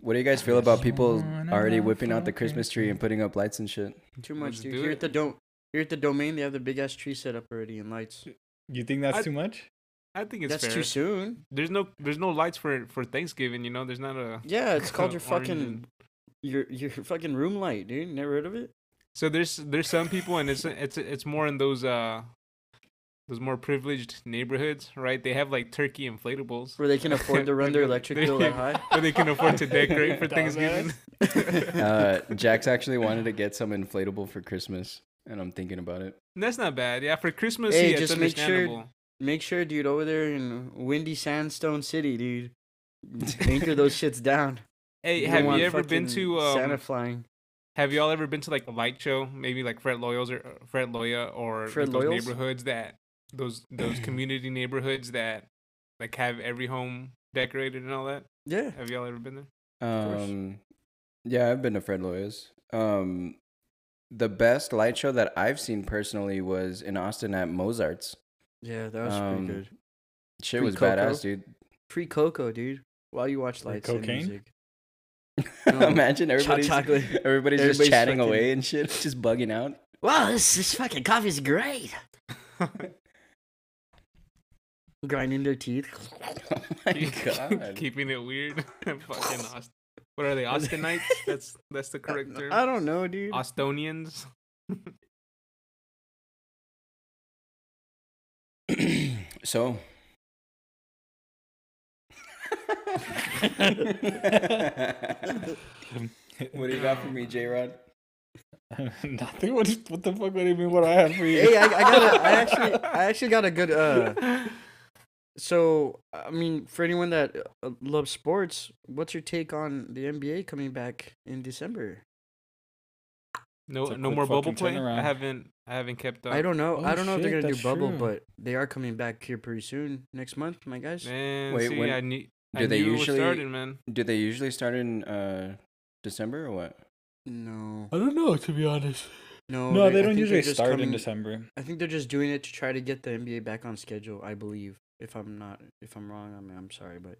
What do you guys feel about people already whipping out the Christmas tree and putting up lights and shit? Too much, Let's dude. Here it. at the dome, here at the domain, they have the big ass tree set up already and lights. You think that's I- too much? I think it's That's fair. too soon. There's no there's no lights for for Thanksgiving, you know. There's not a Yeah, it's called your fucking and- your your fucking room light, dude. Never heard of it? So there's there's some people and it's it's it's more in those uh those more privileged neighborhoods, right? They have like turkey inflatables Where they can afford to run their electric bill that high. where they can afford to decorate for Thanksgiving. Uh, Jax actually wanted to get some inflatable for Christmas, and I'm thinking about it. That's not bad. Yeah, for Christmas, Hey, yeah, it's just make sure- understandable. Make sure, dude, over there in windy sandstone city, dude. Anchor those shits down. Hey, You have you ever been to um, Santa flying? Have y'all ever been to like a light show? Maybe like Fred Loyal's or uh, Fred Loya or Fred like, those Loyal's? neighborhoods that those those community neighborhoods that like have every home decorated and all that. Yeah. Have y'all ever been there? course. Um, yeah, I've been to Fred Loya's. Um, the best light show that I've seen personally was in Austin at Mozart's. Yeah, that was Um, pretty good. Shit Free was Coco? badass, dude. Free cocoa, dude. While you watch Free lights and cocaine? music. No, Imagine everybody's everybody's, Everybody's just chatting fucking- away and shit, just bugging out. Wow, this this fucking coffee is great. Grinding their teeth. Oh my god. Keeping it weird. Fucking Austin. What are they? Austinites? That's that's the correct term. I don't know, dude. Austonians. so. what do you got for me, J Rod? Nothing. What, is- what the fuck? What do you mean? What I have for you? hey, I, I got a, I actually, I actually got a good. Uh, so I mean, for anyone that uh, loves sports, what's your take on the NBA coming back in December? No no more bubble fucking play. I haven't I haven't kept up. I don't know. I Oh, don't know if they're gonna do bubble, true. but they are coming back here pretty soon, next month, my guys. Man, Wait, see, when- I need. do I they knew it was usually- starting, man. Do they usually start in uh December or what? No, I don't know to be honest. no, No, I they don't usually just start in December. I think they're just doing it to try to get the NBA back on schedule. I believe. If I'm not, if I'm wrong, I mean, I'm sorry, but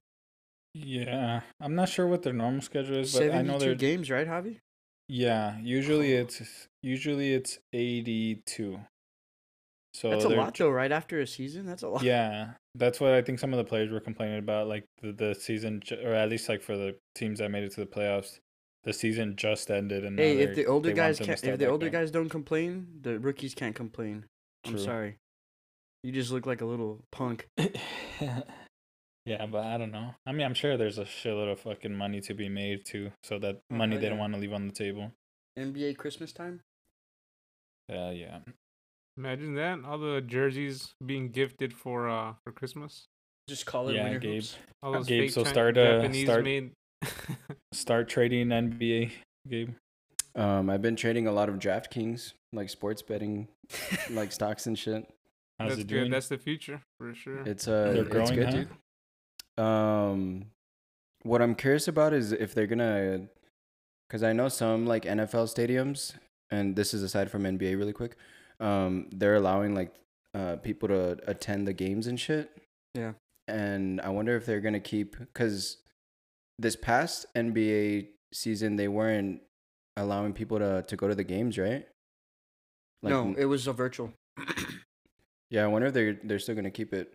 Yeah, I'm not sure what their normal schedule is, but I know they're. games, right, Javi? Yeah, usually it's usually it's 82. So That's a lot, though. Right after a season, that's a lot. Yeah, that's what I think some of the players were complaining about. Like the, the season, or at least like for the teams that made it to the playoffs, the season just ended. And Hey, if the older guys can't, if the older up. guys don't complain, the rookies can't complain. I'm sorry. You just look like a little punk. yeah, but I don't know. I mean, I'm sure there's a shitload of fucking money to be made too. So that Oh, money hell they don't want to leave on the table. NBA Christmas time. Uh, yeah. Imagine that. All the jerseys being gifted for uh for Christmas. Just call it Yeah, winter Gabe. hoops. All those Gabe, fake so start, uh, Japanese start- made. Start trading NBA, Gabe. Um, I've been trading a lot of DraftKings, like sports betting, like stocks and shit. How's That's it good. That's the future for sure. It's uh, They're it's growing, good, huh? dude. Um, what I'm curious about is if they're gonna, because I know some like NFL stadiums, and this is aside from NBA, really quick. Um, they're allowing like uh people to attend the games and shit. Yeah. And I wonder if they're gonna keep because this past NBA season they weren't allowing people to to go to the games, right? no, it was a virtual. Yeah. I wonder if they're they're still gonna keep it,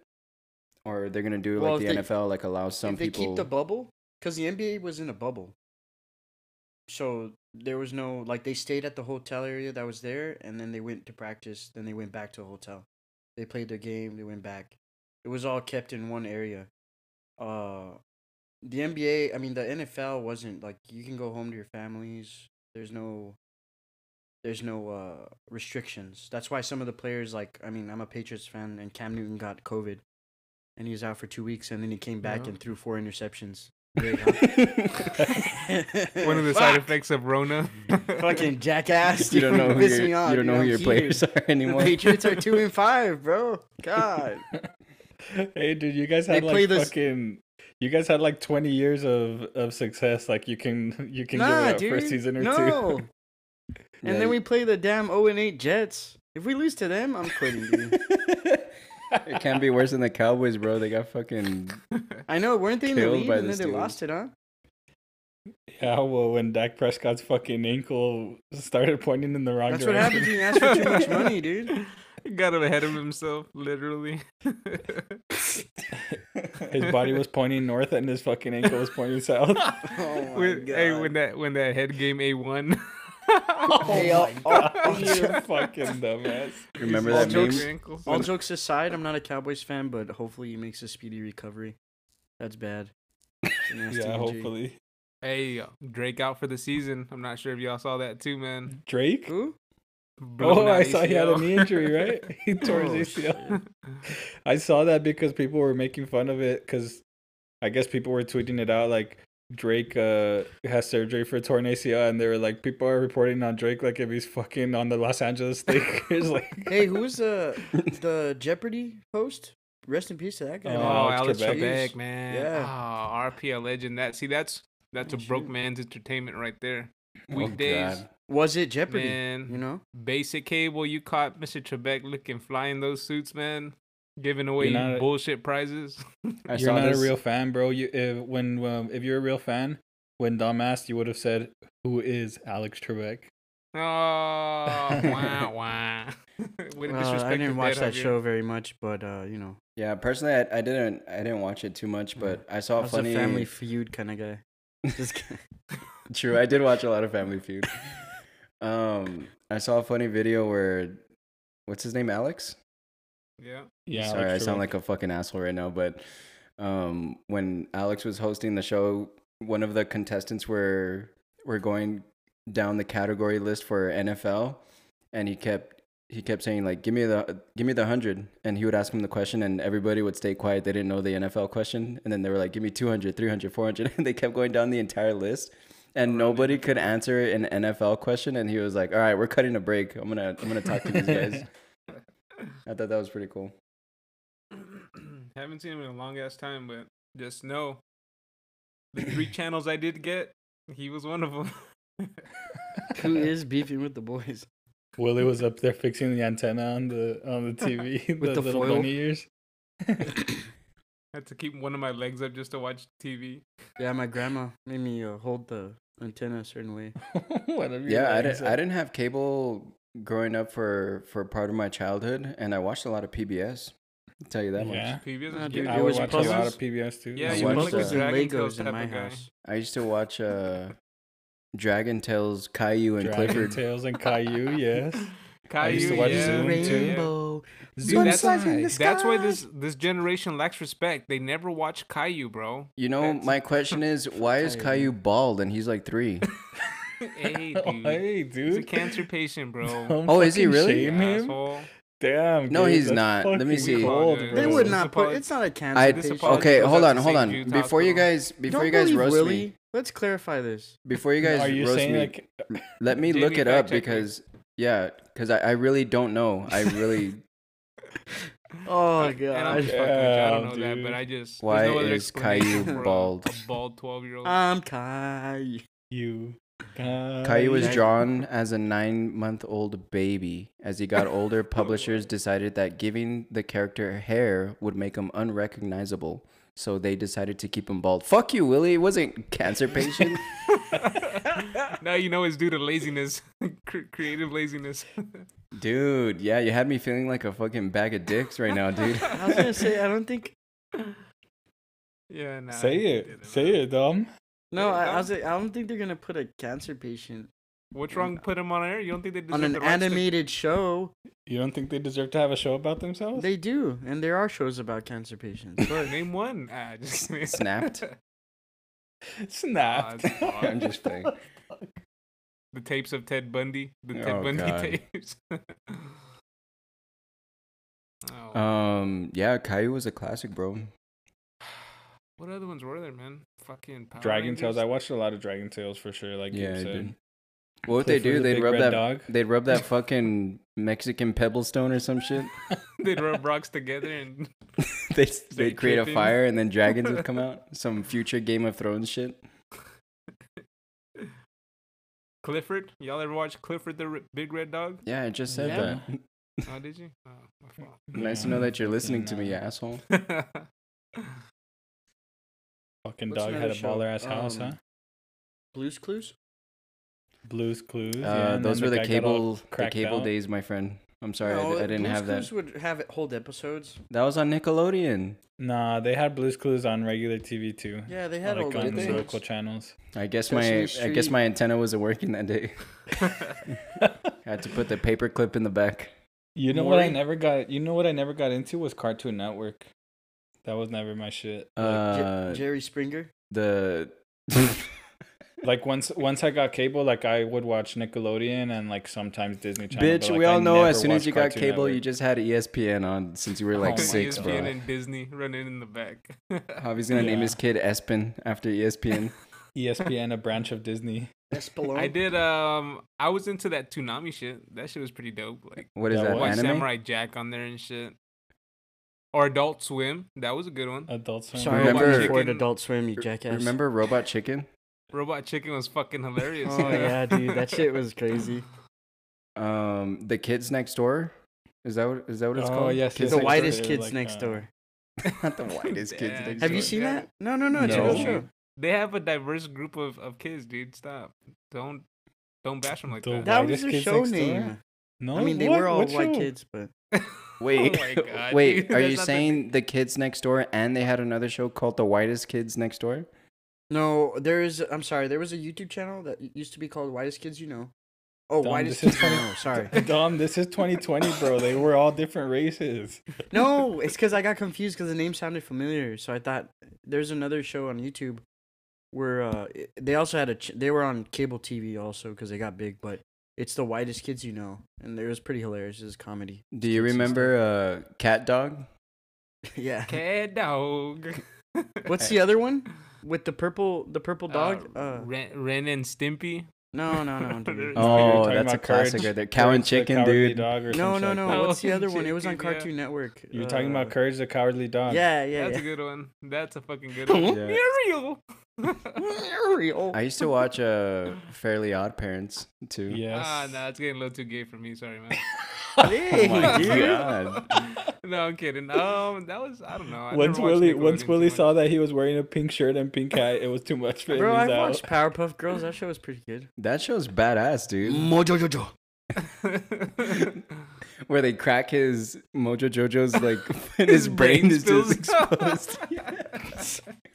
or they're gonna do Well, like the they- NFL, like allow some if they keep the bubble, because the NBA was in a bubble, so there was no like they stayed at the hotel area that was there, and then they went to practice. Then they went back to a hotel. They played their game. They went back. It was all kept in one area. Uh, the NBA, I mean the NFL wasn't like you can go home to your families. There's no. There's no uh restrictions. That's why some of the players like I mean I'm a Patriots fan and Cam Newton got COVID, and he was out for two weeks and then he came back Yeah. and threw four interceptions. Great, huh? One of the side effects of Rona. Fucking jackass. you don't know who Piss your, me you don't dude. know who your heated. players are anymore. The anymore. Patriots are two and five, bro. God. hey, dude, you guys They had play like this- fucking. You guys had like 20 years of of success. Like you can you can nah, give it up dude. for a season or no. two. And Yeah, then we play the damn 0 and 8 Jets. If we lose to them, I'm quitting, dude. it can't be worse than the Cowboys, bro. They got fucking. I know, weren't they in the Killed lead and then they Steelers. lost it, huh? Yeah, well, when Dak Prescott's fucking ankle started pointing in the wrong direction. That's what happens direction. when you ask for too much money, dude. He got him ahead of himself, literally. his body was pointing north and his fucking ankle was pointing south. Oh my when, hey, when that when that head game A one. Hey, oh I'll- my god, you fucking dumbass. Remember All that meme? jokes- All jokes aside, I'm not a Cowboys fan, but hopefully he makes a speedy recovery. That's bad. It's a nasty Yeah, injury. hopefully. Hey, Drake out for the season. I'm not sure if y'all saw that too, man. Drake? Who? Blown Oh, out I saw he had a knee injury, right? He tore Oh, his shit. ACL. I saw that because people were making fun of it because I guess people were tweeting it out like Drake uh, has surgery for torn ACL, and they were like, people are reporting on Drake like if he's fucking on the Los Angeles Lakers. like, Hey, who's the the Jeopardy host? Rest in peace to that guy. Oh, Oh, man. Alex Alex Trebek, Trebek. man. Yeah. Oh, RPL legend. That see, that's that's a Oh, broke shoot. man's entertainment right there. Oh, Weekdays, God. Was it Jeopardy? man. You know? Basic cable. You caught Mr. Trebek looking flying those suits, man. Giving away not bullshit prizes. I you're saw not this. a real fan, bro. You if, when um, if you're a real fan, when Dom asked, you would have said, "Who is Alex Trebek?" Oh, wow, wow. Way to disrespect I didn't watch that Javier. show very much, but uh, you know, Yeah, personally, I, I didn't I didn't watch it too much, but I I saw a was funny. a Family Feud kind of guy. Just. True, I did watch a lot of Family Feud. Um, I saw a funny video where, what's his name, Alex? Yeah. Yeah, Sorry, I sound like a fucking asshole right now, but um, when Alex was hosting the show, one of the contestants were were going down the category list for NFL, and he kept he kept saying like, "Give me the give me the hundred. and he would ask him the question, and everybody would stay quiet. They didn't know the NFL question, and then they were like, "Give me 200, 300, 400. and they kept going down the entire list. And nobody could answer an NFL question, and he was like, "All right, we're cutting a break. I'm gonna I'm gonna talk to these guys." I thought that was pretty cool. Haven't seen him in a long ass time, but just know the three channels I did get, he was one of them. Who is beefing with the boys? Willie was up there fixing the antenna on the on the TV With the little foil? bunny ears. had to keep one of my legs up just to watch TV. Yeah, my grandma made me uh, hold the antenna a certain way. Yeah, I didn't. I didn't have cable growing up for for part of my childhood, and I watched a lot of PBS. I'll tell you that Yeah. much. PBS was dude, good. I it was watch a lot of PBS too. Yeah, I you watched watched the- Puzzles and Legos in my house. I used to watch uh, Dragon Tales, Caillou, and Dragon Clifford. Tales and Caillou. Yes. Caillou, used to watch yeah, Zoom, yeah. too. Rainbow. See, Zoom that's, side. that's why this this generation lacks respect. They never watch Caillou, bro. You know, That's- my question is, why is Caillou. Caillou bald and he's like three? hey, dude. hey, He's a cancer patient, bro. Don't Oh, is he really? Shame him. Asshole. Damn. No, dude, he's not. Let me see. Cold, They They bro. would This not put. It's not a cancer. I- patient. Okay, hold on, hold on. Jude's Before you guys, before Don't you guys roast Willie. me, Let's clarify this. before you guys Are you roast me, like let me Jamie, look it up because yeah, because I, I really don't know. I really Oh And I'm god. just fucking with you. I don't know Yeah, that, but. I just Why no is Caillou bald? A, bald twelve year old. I'm Kai. You? Caillou was drawn as a nine-month-old baby. As he got older, publishers decided that giving the character hair would make him unrecognizable. so they decided to keep him bald. Fuck you, Willie. It wasn't cancer patient. now you know it's due to laziness, Cre- creative laziness. dude, yeah, you had me feeling like a fucking bag of dicks right now, dude. I was gonna say I don't think. yeah, nah, Say I it. Say it, Dom. No, I, I was like, I don't think they're gonna put a cancer patient What's wrong? Put him on air. You don't think they deserve on an the rights to- animated show. You don't think they deserve to have a show about themselves? They do, and there are shows about cancer patients. But Name one. Ah, just kidding. Snapped? Snapped. Ah, I'm just playing. the tapes of Ted Bundy. The Ted Oh, Bundy God. tapes. oh, Um, yeah, Caillou was a classic, bro. What other ones were there, man? Fucking Power Dragon Rangers? Tales. I watched a lot of Dragon Tales for sure. Like Yeah, you I said. did. What would they do? the They'd rub that. Dog. They'd rub that fucking Mexican pebble stone or some shit. They'd rub rocks together and they'd, they'd create a fire and then dragons would come out. Some future Game of Thrones shit. Clifford. Y'all ever watch Clifford the R- Big Red Dog? Yeah, I just said Yeah. that. Oh, did you? Oh, my fault. Nice to know that you're listening to me, fucking, asshole. Fucking What's dog had a show? baller ass house, Um, huh? Blue's Clues. Blues Clues. yeah, Uh, and those were the guy got all cable, the cable out. days, my friend. I'm sorry, I, No, di- I didn't Blue's have that. Clues would have it hold episodes. That was on Nickelodeon. Nah, they had Blues Clues on regular TV too. Yeah, they had like old on Did they? episodes. local channels. I guess Sesame my I guess my antenna wasn't working that day. I had to put the paper clip in the back. You know what I never got? You know what I never got into was Cartoon Network. That was never my shit. Like, Je- Uh, Jerry Springer. the like once once I got cable, like I would watch Nickelodeon and like sometimes Disney Channel. bitch. like, we I all know as soon as watched you got Cartoon cable, you just had ESPN on since you were like Oh my six, bro. ESPN and Disney running in the back. Javi's gonna name his kid Espen after ESPN. ESPN, a branch of Disney. Espelon. I did. Um, I was into that Toonami shit. That shit was pretty dope. Like What is That that? was- Anime? Samurai Jack on there and shit. Or Adult Swim. That was a good one. Adult Swim. Sorry, Remember- I for Chicken- Adult Swim, you jackass. Remember Robot Chicken? Robot Chicken was fucking hilarious. Oh yeah, dude, that shit was crazy. Um, the Kids Next Door. Is that what is that what it's Oh, called? yes, Kids yes, the whitest Door, kids like, next uh, door. Door? Not the whitest kids Yeah. next Have you seen Yeah. that? No, no, no. It's a No. real show. They have a diverse group of, of kids, dude. Stop. Don't don't bash them like The that. That was their show Next Door? name. No, I mean, they what? were all What white show? kids, but Wait, Oh God, wait. dude, Are you not saying the Kids Next Door and they had another show called The Whitest Kids Next Door? no, there is. I'm sorry, there was a YouTube channel that used to be called Whitest Kids You Know. Oh, Dom, Whitest Kids You funny. Sorry. Dom, this is 2020, bro. They were all different races. No, it's because I got confused because the name sounded familiar. So I thought there's another show on YouTube where uh, they also had a. Ch- they were on cable TV also because they got big, but it's the whitest kids you know, and it was pretty hilarious. It was comedy. Do you remember uh, Cat Dog? yeah. Cat dog. What's the other one with the purple the purple dog? Uh, Uh, Ren, Ren and Stimpy. no, no, no, dude. Oh, that's a about classic Courage- right there. Cow and Chicken, dude. Dog or No, no, no. like. What's the other one? It was on chicken, yeah. Cartoon Network. You're talking Uh, about Courage the Cowardly Dog. Yeah, yeah, That's a good one. That's a fucking good one. Yeah. Muriel. Ariel. I used to watch uh, Fairly Odd Parents too. Yes. Ah, nah, it's getting a little too gay for me. Sorry, man. Hey, Oh my dude. God. no, I'm kidding. Um, that was I don't know. I never Once watched Willie, once Willie saw that he was wearing a pink shirt and pink hat, it was too much for him. Bro, I've watched Powerpuff Girls. That show was pretty good. That show's badass, dude. Mojo Jojo. Where they crack his Mojo Jojo's like His his brain brain is just exposed.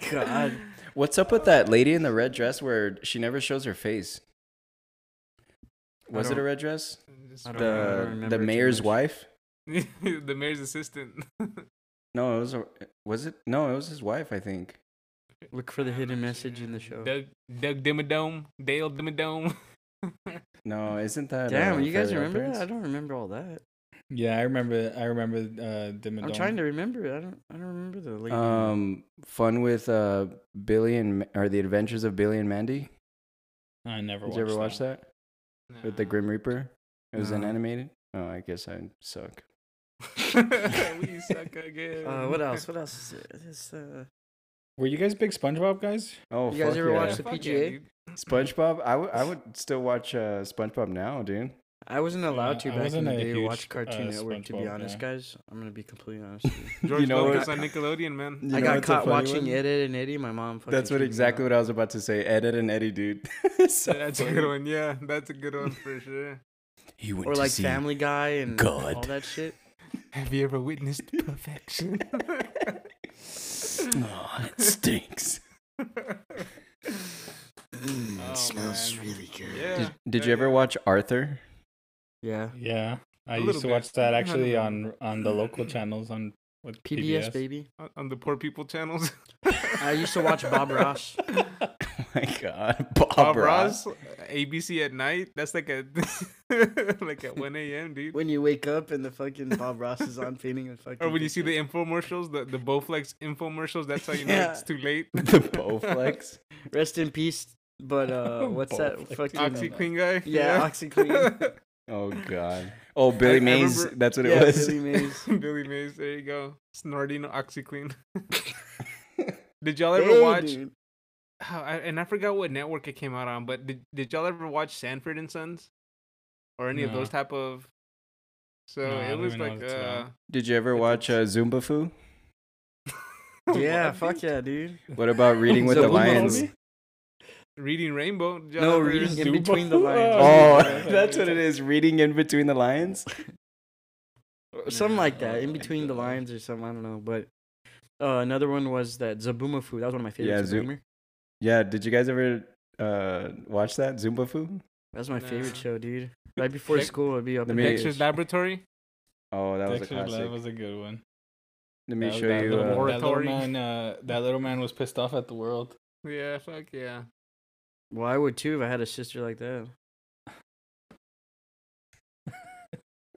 God. What's up with that lady in the red dress where she never shows her face? Was it a red dress? I don't- I don't The remember the mayor's wife? the mayor's assistant. No, it was a, was it? No, it was his wife, I think. Look for the hidden message in the show. Doug, Doug Dimmadome, Dale Dimmadome. No, isn't that? Damn, uh, you guys Fairly Odd remember that? I don't remember all that. Yeah, I remember. I remember. Uh, Dimmadome. I'm trying to remember. I don't. I don't remember the lady. Um, fun with uh Billy and Ma- or the Adventures of Billy and Mandy. I never. Did you ever watch that with the Grim Reaper? It was an animated. Oh, I guess I suck. we suck again. Uh, what else? What else is it? It's, uh, Were you guys big SpongeBob guys? Oh, You guys fuck ever yeah. watch the PGA? dude. SpongeBob? I would I would still watch uh, SpongeBob now, dude. I wasn't allowed to I back in wasn't the a day to huge, watch Cartoon uh, Network. To be SpongeBob honest, guy. guys, I'm gonna be completely honest. With you. George You know Lucas what? on Nickelodeon, man. You I know got what's a caught funny watching one? Ed, Edd and Eddy. My mom. Fucking That's what kicked me exactly out. what I was about to say. Ed, Edd and Eddy, dude. So That's a funny. good one. Yeah, that's a good one for sure. He went Or to like see Family Guy and God. all that shit. Have you ever witnessed perfection? Oh, it stinks. Oh, smells man. really good. Yeah. Did, did yeah, you ever yeah. watch Arthur? Yeah. Yeah, I A used to bit. watch that actually on on the local channels on with PBS, PBS. baby. on- on the poor people channels? I used to watch Bob Ross. Oh my god, Bob, Bob Ross. Ross, ABC at night. That's like a like at one a.m. dude. When you wake up and the fucking Bob Ross is on painting a fucking. Or when you see picture. the infomercials, the the Bowflex infomercials. That's how you know Yeah. it's too late. the Bowflex. Rest in peace. But uh, what's that Bowflex. fucking? OxiClean guy. Yeah, OxiClean. Oh god. Oh, Billy I Mays. remember- That's what yeah, it was. Billy Mays. Billy Mays. There you go. Snorting OxiClean. Did y'all ever Hey, watch? dude. Oh, and I forgot what network it came out on, but did did y'all ever watch Sanford and Sons, or any of those type of? So No, it was like what uh. Did you ever watch uh, Zumba Foo? Yeah, what, fuck yeah, dude. What about Reading with the Zumba Lions? Movie? Reading Rainbow. Did y'all No, ever- reading in Zumba between the Fu? lines. Oh, that's what it is. Reading in between the lines. something like that, in Oh between the God. lines or something. I don't know, but uh, another one was that Zabumafu. That was one of my Yeah, favorites. Zoom- Zoomer. Yeah. Did you guys ever uh, watch that Zumba Fu? That was my favorite show, dude. Right before Dex- school, I'd be up. Let in me- bed. Dexter's Laboratory. Oh, that was a Dexter's classic. Lab was a good one. Let me That- show that you. Little, Uh, that little man, uh, that little man was pissed off at the world. Yeah, fuck yeah. Well, I would too if I had a sister like that.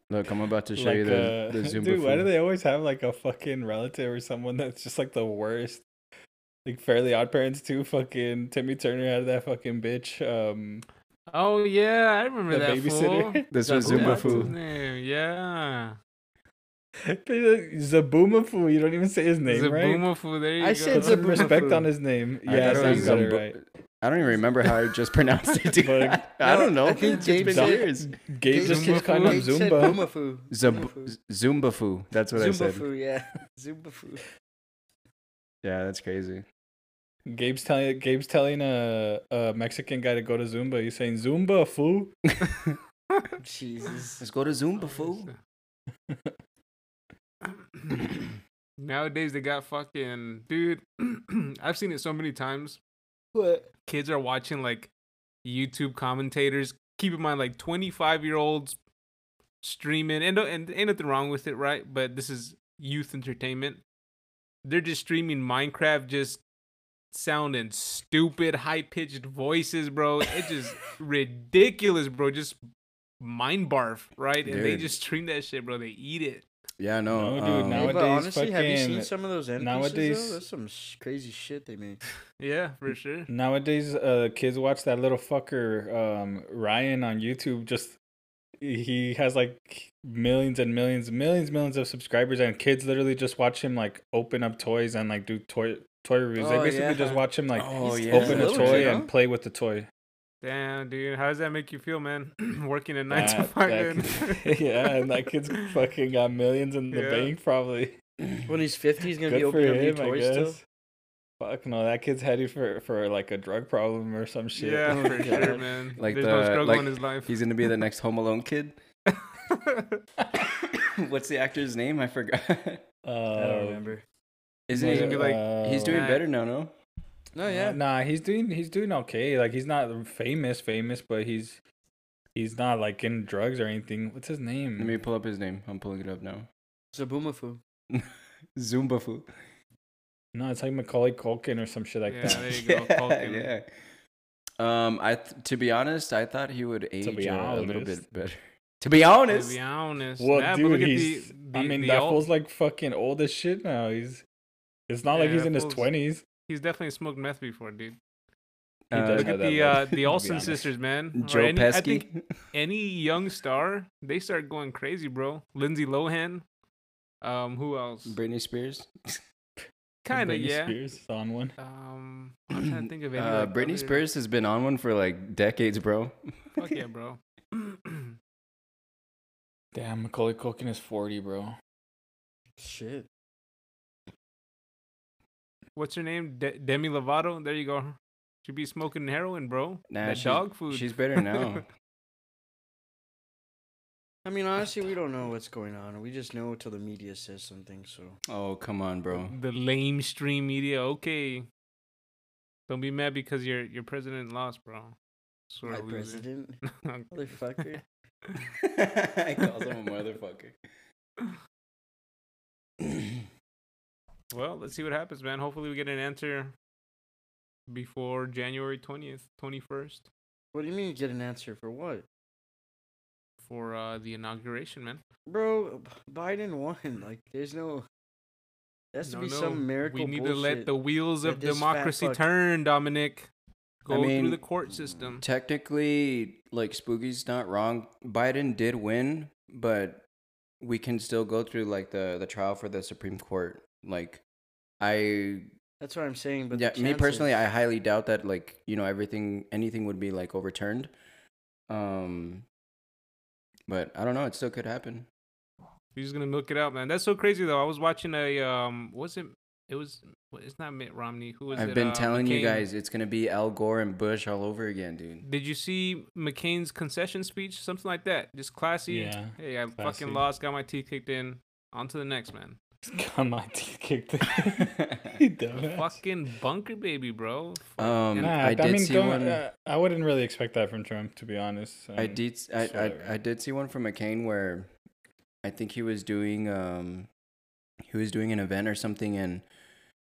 look, I'm about to show like, you the, uh, the Zumba dude, Fu. why do they always have like a fucking relative or someone that's just like the worst? Like Fairly Odd Parents too. Fucking Timmy Turner had that fucking bitch. Um, Oh yeah, I remember the that babysitter. fool. This was Zumba Zumba What's his Fu. name? Yeah. Zoboomafoo. You don't even say his name right. Zoboomafoo, There you I go. said Put some respect on his name. Yeah, thought so it you was got it Zumba- right. I don't even remember how I just pronounced it. dude. But- I don't know. I think It's Gabe been said- years. Gabe just Zumba keeps calling him Gabe said Zumba. Boomafu. Zumba, Boomafu. Zumba Fu. That's what I said. Zumbafu, yeah. Zumbafu. Yeah, that's crazy. Gabe's telling Gabe's telling a, a Mexican guy to go to Zumba. He's saying Zumba foo. Jesus. Let's go to Zumba Fu. Nowadays they got fucking dude. I've seen it so many times. What? Kids are watching like YouTube commentators. Keep in mind, like twenty-five year olds streaming, and uh, and ain't nothing wrong with it, right? But this is youth entertainment. They're just streaming Minecraft, just sounding stupid, high pitched voices, bro. It's just ridiculous, bro. Just mind barf, right? And they just stream that shit, bro. They eat it. Yeah, no. No, dude, um, now- Hey, but Nowadays, honestly, have you seen some of those end nowadays- nowadays, though? That's some sh- crazy shit they make. Yeah, for sure. Nowadays, uh, kids watch that little fucker um, Ryan on YouTube. Just he has like millions and millions, millions, millions of subscribers, and kids literally just watch him like open up toys and like do toy toy reviews. they Oh, basically just watch him like oh, he's yeah. open a toy kid, and play with the toy. Damn, dude. How does that make you feel, man? Working a nine to five. kid- yeah, and that kid's fucking got millions in the Yeah. bank probably. When he's 50, he's going to Good be for opening up new him, I toys guess. still. Fuck no, that kid's headed for for like a drug problem or some shit. Yeah, for sure, man. Like There's no the- struggle like, in his life. He's gonna be the next Home Alone kid. What's the actor's name? I forgot. Uh, I don't remember. Isn't he? gonna be like- he's doing Nah. better now, no? No, yeah. Uh, nah, he's doing he's doing okay. Like he's not famous, famous, but he's he's not like in drugs or anything. What's his name? Let me pull up his name. I'm pulling it up now. Zabumafu. Zumba Fu. no, it's like Macaulay Culkin or some shit like Yeah, that. there you go. Culkin. yeah. Um, I th- to be honest, I thought he would age a little bit better. To be honest. To be honest. Well, yeah, dude, look at he's. the, I mean, the that old- fool's like fucking old as shit now. He's. It's not like he's that in his twenties. He's definitely smoked meth before, dude. He Uh, Look at the uh, the Olsen sisters, man. Joe any, I Pesci. think any young star, they start going crazy, bro. Lindsay Lohan. Um, who else? Britney Spears. Kind of, Britney yeah. Spears is on one. Um, I'm trying to think of any. Uh, like, Britney other- Spears has been on one for like decades, bro. Fuck yeah, bro. Damn, Macaulay Culkin is 40, bro. Shit. What's her name? De- Demi Lovato. There you go. Should be smoking heroin, bro. Nah, that she's- dog food. She's better now. I mean, honestly, we don't know what's going on. We just know till the media says something. So oh come on, bro. the lame stream media. Okay. Don't be mad because your your president lost, bro. Sort my president, motherfucker. I calls him a motherfucker. well, let's see what happens, man. Hopefully, we get an answer before January twentieth, twenty first, What do you mean you get an answer for what, for uh, the inauguration, man. bro? Biden won. Like, there's no. There has to No, be no, some miracle. We need to let the wheels of democracy turn, Dominic. Go through mean, the court system. Technically, like Spooky's not wrong. Biden did win, but we can still go through like the the trial for the Supreme Court. Like, I That's what I'm saying. But yeah, me personally, I highly doubt that like you know everything anything would be like overturned. Um, but I don't know. It still could happen. He's gonna milk it out, man. That's so crazy though. I was watching a um, was it? It was. It's not Mitt Romney. Who was? I've been Uh, telling you guys, it's gonna be Al Gore and Bush all over again, dude. Did you see McCain's concession speech? Something like that. Just classy. Yeah, Hey, I classy. fucking lost. Got my teeth kicked in. On to the next man. Got my teeth kicked in. Fucking bunker baby, bro. Um, And- Nah, I I, did mean, see don't, one- uh, I wouldn't really expect that from Trump, to be honest. I Um, did. s- I, I, whatever. I did see one from McCain where I think he was doing um he was doing an event or something and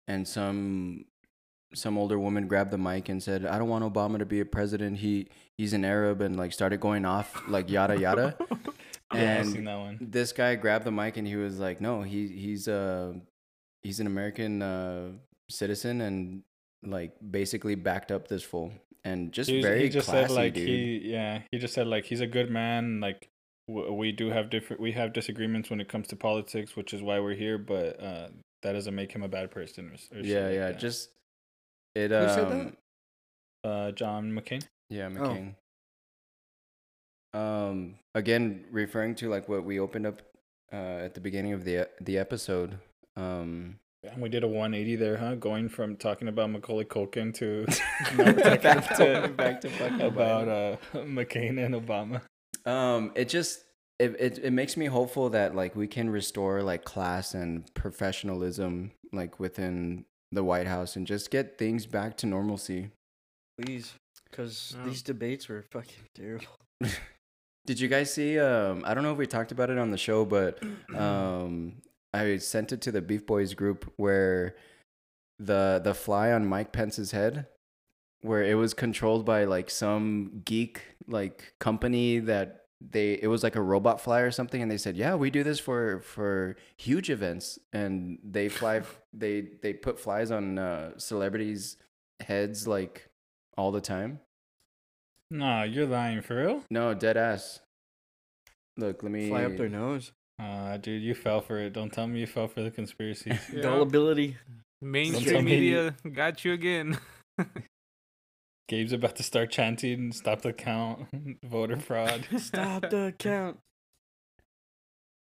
and some some older woman grabbed the mic and said, "I don't want Obama to be a president. He he's an Arab," and like started going off like yada yada. Yeah, I've and seen that one. this guy grabbed the mic and he was like, "No, he he's uh he's an American uh citizen and like basically backed up this fool and just He, was- very he just classy, said like dude. he, yeah, he just said like he's a good man. Like w- we do have different, we have disagreements when it comes to politics, which is why we're here. But uh, that doesn't make him a bad person. Or, or shit yeah, like yeah, just it Who said um that? uh, John McCain. Yeah, Oh. McCain. Um, again, referring to like what we opened up uh, at the beginning of the the episode. Um, And we did a 180 there, huh? Going from talking about Macaulay Culkin to now we're talking Back to- about- back to fucking about uh, McCain and Obama. um, it just it, it it makes me hopeful that like we can restore like class and professionalism like within the White House and just get things back to normalcy. please, because Yeah. these debates were fucking terrible. Did you guys see? Um, I don't know if we talked about it on the show, but um, I sent it to the Beef Boys group where the the fly on Mike Pence's head, where it was controlled by like some geek like company that they it was like a robot fly or something, and they said, yeah, we do this for for huge events, and they fly they they put flies on uh, celebrities' heads like all the time. Nah, you're lying for real. No, dead ass. Look, let me Fly up their nose. Uh, dude, you fell for it. Don't tell me you fell for the conspiracy. Yeah. Gullibility. Mainstream tell me media got you again. Gabe's about to start chanting, "Stop the count, voter fraud." Stop the count.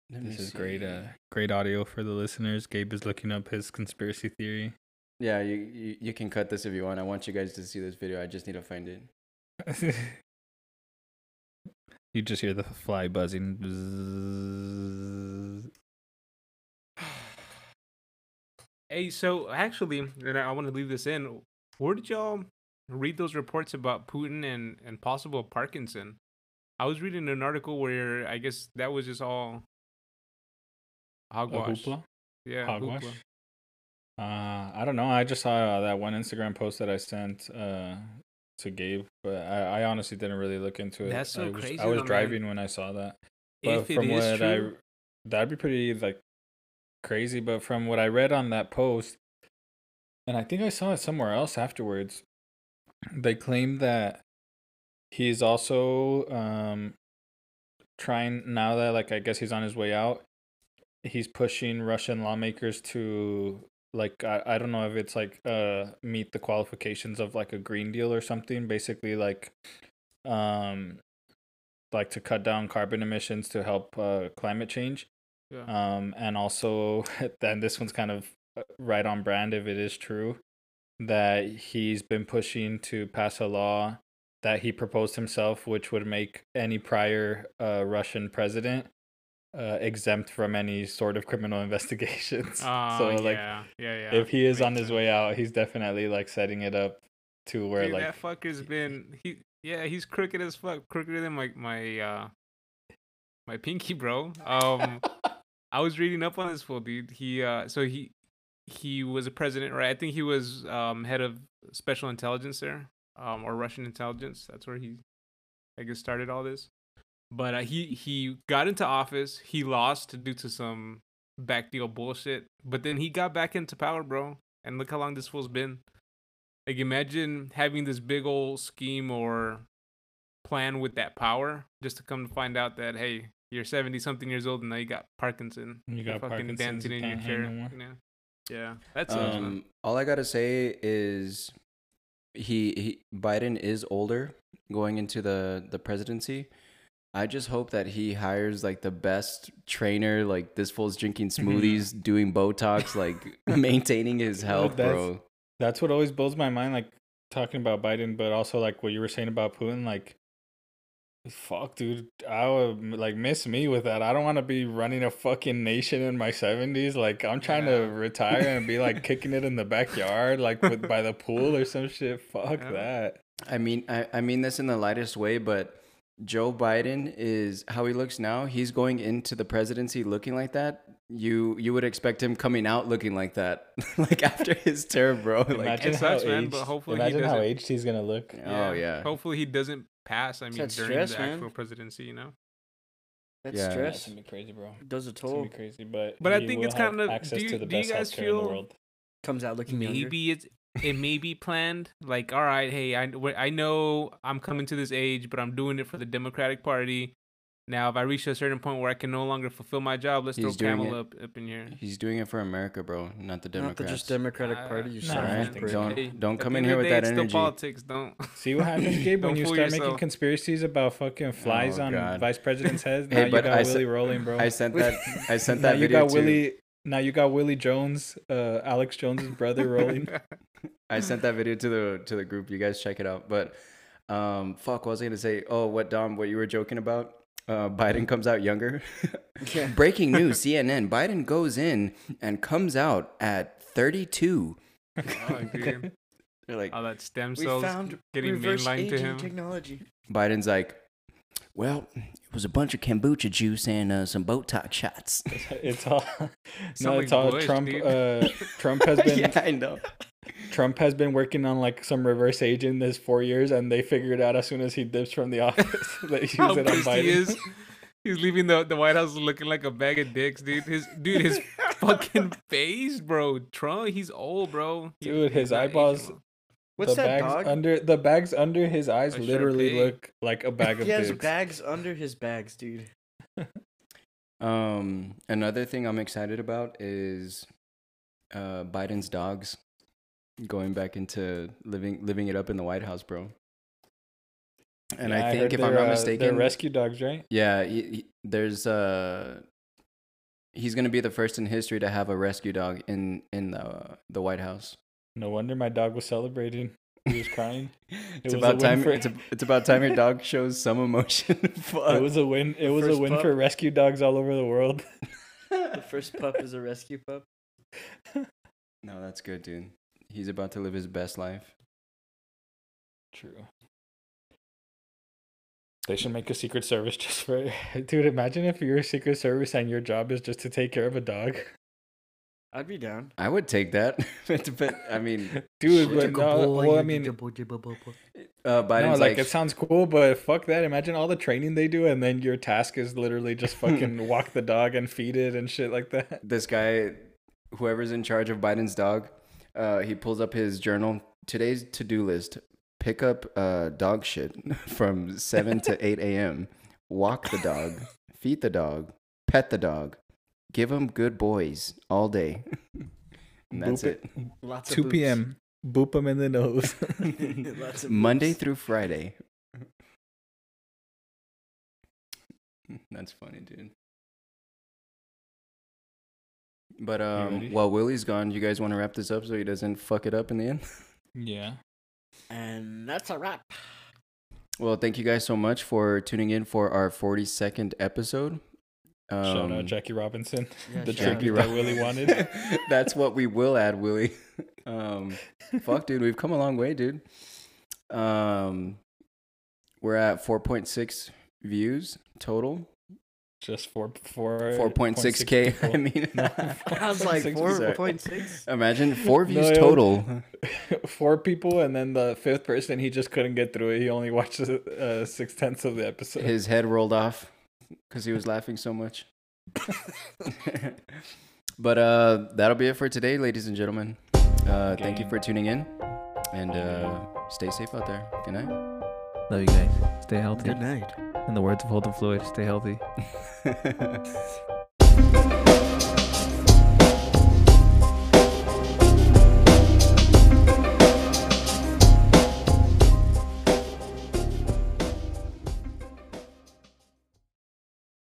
This is great. Uh, great audio for the listeners. Gabe is looking up his conspiracy theory. Yeah, you, you you can cut this if you want. I want you guys to see this video. I just need to find it. you just hear the fly buzzing. Bzzz. hey, so actually, and I want to leave this in. Where did y'all read those reports about Putin and and possible Parkinson? I was reading an article where I guess that was just all hogwash. Yeah, Hogwash? hoopla. Uh, I don't know. I just saw that one Instagram post that I sent uh, to Gabe, but I, I honestly didn't really look into it. That's so I was, crazy I was though, man. driving when I saw that. But If it from is what true, I, that'd be pretty like crazy. But from what I read on that post, and I think I saw it somewhere else afterwards, they claim that he's also um trying now that like I guess he's on his way out. He's pushing Russian lawmakers to like I, I don't know if it's like uh meet the qualifications of like a green deal or something basically like um like to cut down carbon emissions to help uh, climate change. Yeah. Um, and also, then this one's kind of uh, right on brand if it is true that he's been pushing to pass a law that he proposed himself, which would make any prior uh, Russian president uh, exempt from any sort of criminal investigations. Oh, so like, yeah, yeah, yeah. if he is on his sense. way out, he's definitely like setting it up to where Dude, like that fucker's been he yeah he's crooked as fuck crookeder than my my uh my pinky bro um i was reading up on this fool dude he uh so he he was a president right i think he was um head of special intelligence there um or russian intelligence that's where he i guess started all this but uh, he he got into office he lost due to some backdeal bullshit but then he got back into power bro and look how long this fool's been like imagine having this big old scheme or plan with that power just to come to find out that hey, you're 70 something years old and now you got Parkinson. You got fucking Parkinson's, dancing in your chair. no more. you know? Yeah. That's. Um, all I gotta say is he, he Biden is older going into the the presidency. I just hope that he hires like the best trainer. Like this fool's drinking mm-hmm. smoothies, doing Botox, like maintaining his health, that's- bro. that's what always blows my mind like talking about biden but also like what you were saying about putin like fuck dude i would like miss me with that i don't want to be running a fucking nation in my 70s like i'm trying Yeah. to retire and be like kicking it in the backyard like with by the pool or some shit fuck Yeah. that I mean, I, I mean this in the lightest way, but Joe Biden is how he looks now. He's going into the presidency looking like that. You you would expect him coming out looking like that, like after his term, bro. Like, imagine it how sucks, man, aged, but hopefully imagine how doesn't- aged he's gonna look oh yeah, Hopefully he doesn't pass. I mean, during stress, the man. actual presidency, you know. That's Yeah. stress. That's gonna be crazy bro Does a it's gonna toll. be crazy but But I think it's kind of- access do to you- the do you guys healthcare in the feel- world Comes out looking younger. maybe it's it may be planned like all right hey I, I know i'm coming to this age but i'm doing it for the democratic party now if i reach a certain point where i can no longer fulfill my job let's He's throw doing Kamala up in here he's doing it for America, bro, not the Not Democrats. the just Democratic Uh, Party. You nah, son I of a don't Alright, think prick. so. don't don't come in here with day, that it's still energy. politics don't See what happens, Gabe, when you fool start making conspiracies about fucking flies Oh, on God. vice president's heads. Hey, Now you got I Willie said- rolling, bro. I sent that. I sent now that you got to. Willie. Now you got Willie Jones, uh, Alex Jones's brother, rolling. I sent that video to the to the group. You guys check it out. But um, fuck, what was I gonna say? Oh, what Dom? What you were joking about? Uh, Biden comes out younger. Yeah. Breaking news: CNN. Biden goes in and comes out at 32. oh, dude. They're like, all that stem We cells found getting reverse mainlined to aging him technology. Biden's like, well, it was a bunch of kombucha juice and uh, some Botox shots. it's all no, it's all Bush, Trump. Uh, Trump has been yeah, I know. Trump has been working on like some reverse aging this four years, and they figured out as soon as he dips from the office that use how it on pissed Biden. he is he's leaving the, the white house looking like a bag of dicks dude his dude his fucking face bro trump he's old bro He- Dude, his not eyeballs- well. What's the that bags dog? under the bags under his eyes A literally Shar-Pei. look like a bag of he has dicks. bags under his bags, dude. Um, another thing I'm excited about is uh, Biden's dogs going back into living living it up in the White House, bro. And Yeah, I think heard if I'm they're, not uh, mistaken, they're rescue dogs, right? yeah, he, he- there's uh he's gonna be the first in history to have a rescue dog in in the the White House. No wonder my dog was celebrating. He was crying. it's was about time. for- It's, a, it's about time your dog shows some emotion. Fuck. It was a win. It was a win pup. for rescue dogs all over the world. The first pup is a rescue pup. no, that's good, dude. He's about to live his best life. True. They should make a secret service just for dude. Imagine if you're a secret service and your job is just to take care of a dog, I'd be down. I would take that. but I mean, dude. Shit. But no, well, I mean, uh, no, like, like, it sounds cool, but fuck that. Imagine all the training they do, and then your task is literally just fucking walk the dog and feed it and shit like that. this guy, whoever's in charge of Biden's dog, uh, he pulls up his journal. Today's to do list: pick up uh, dog shit from seven to eight a.m. Walk the dog, feed the dog, pet the dog, give them good boys all day. and that's Boop it. Lots of 2 boops. p.m. Boop them in the nose. Lots of Monday boops. through Friday. That's funny, dude. But um, while Willie's gone, you guys want to wrap this up so he doesn't fuck it up in the end? Yeah. And that's a wrap. Well, thank you guys so much for tuning in for our 42nd episode. Um, Shout out Jackie Robinson. Yeah, the shout out tribute that Willie wanted. That's what we will add, Willie. Um, fuck, dude, we've come a long way, dude. Um, we're at 4.6 views total. Just four four 4.6k. I mean, No, I was like 4.6 four sorry. point six. imagine four views No, total. four people, and then the fifth person, he just couldn't get through it. He only watched uh, six tenths of the episode. His head rolled off because he was laughing so much. but uh, that'll be it for today, ladies and gentlemen. Uh, thank you for tuning in, and uh, stay safe out there. Good night. Love you guys. Stay healthy. Good night. In the words of Holden Floyd, stay healthy. Bye.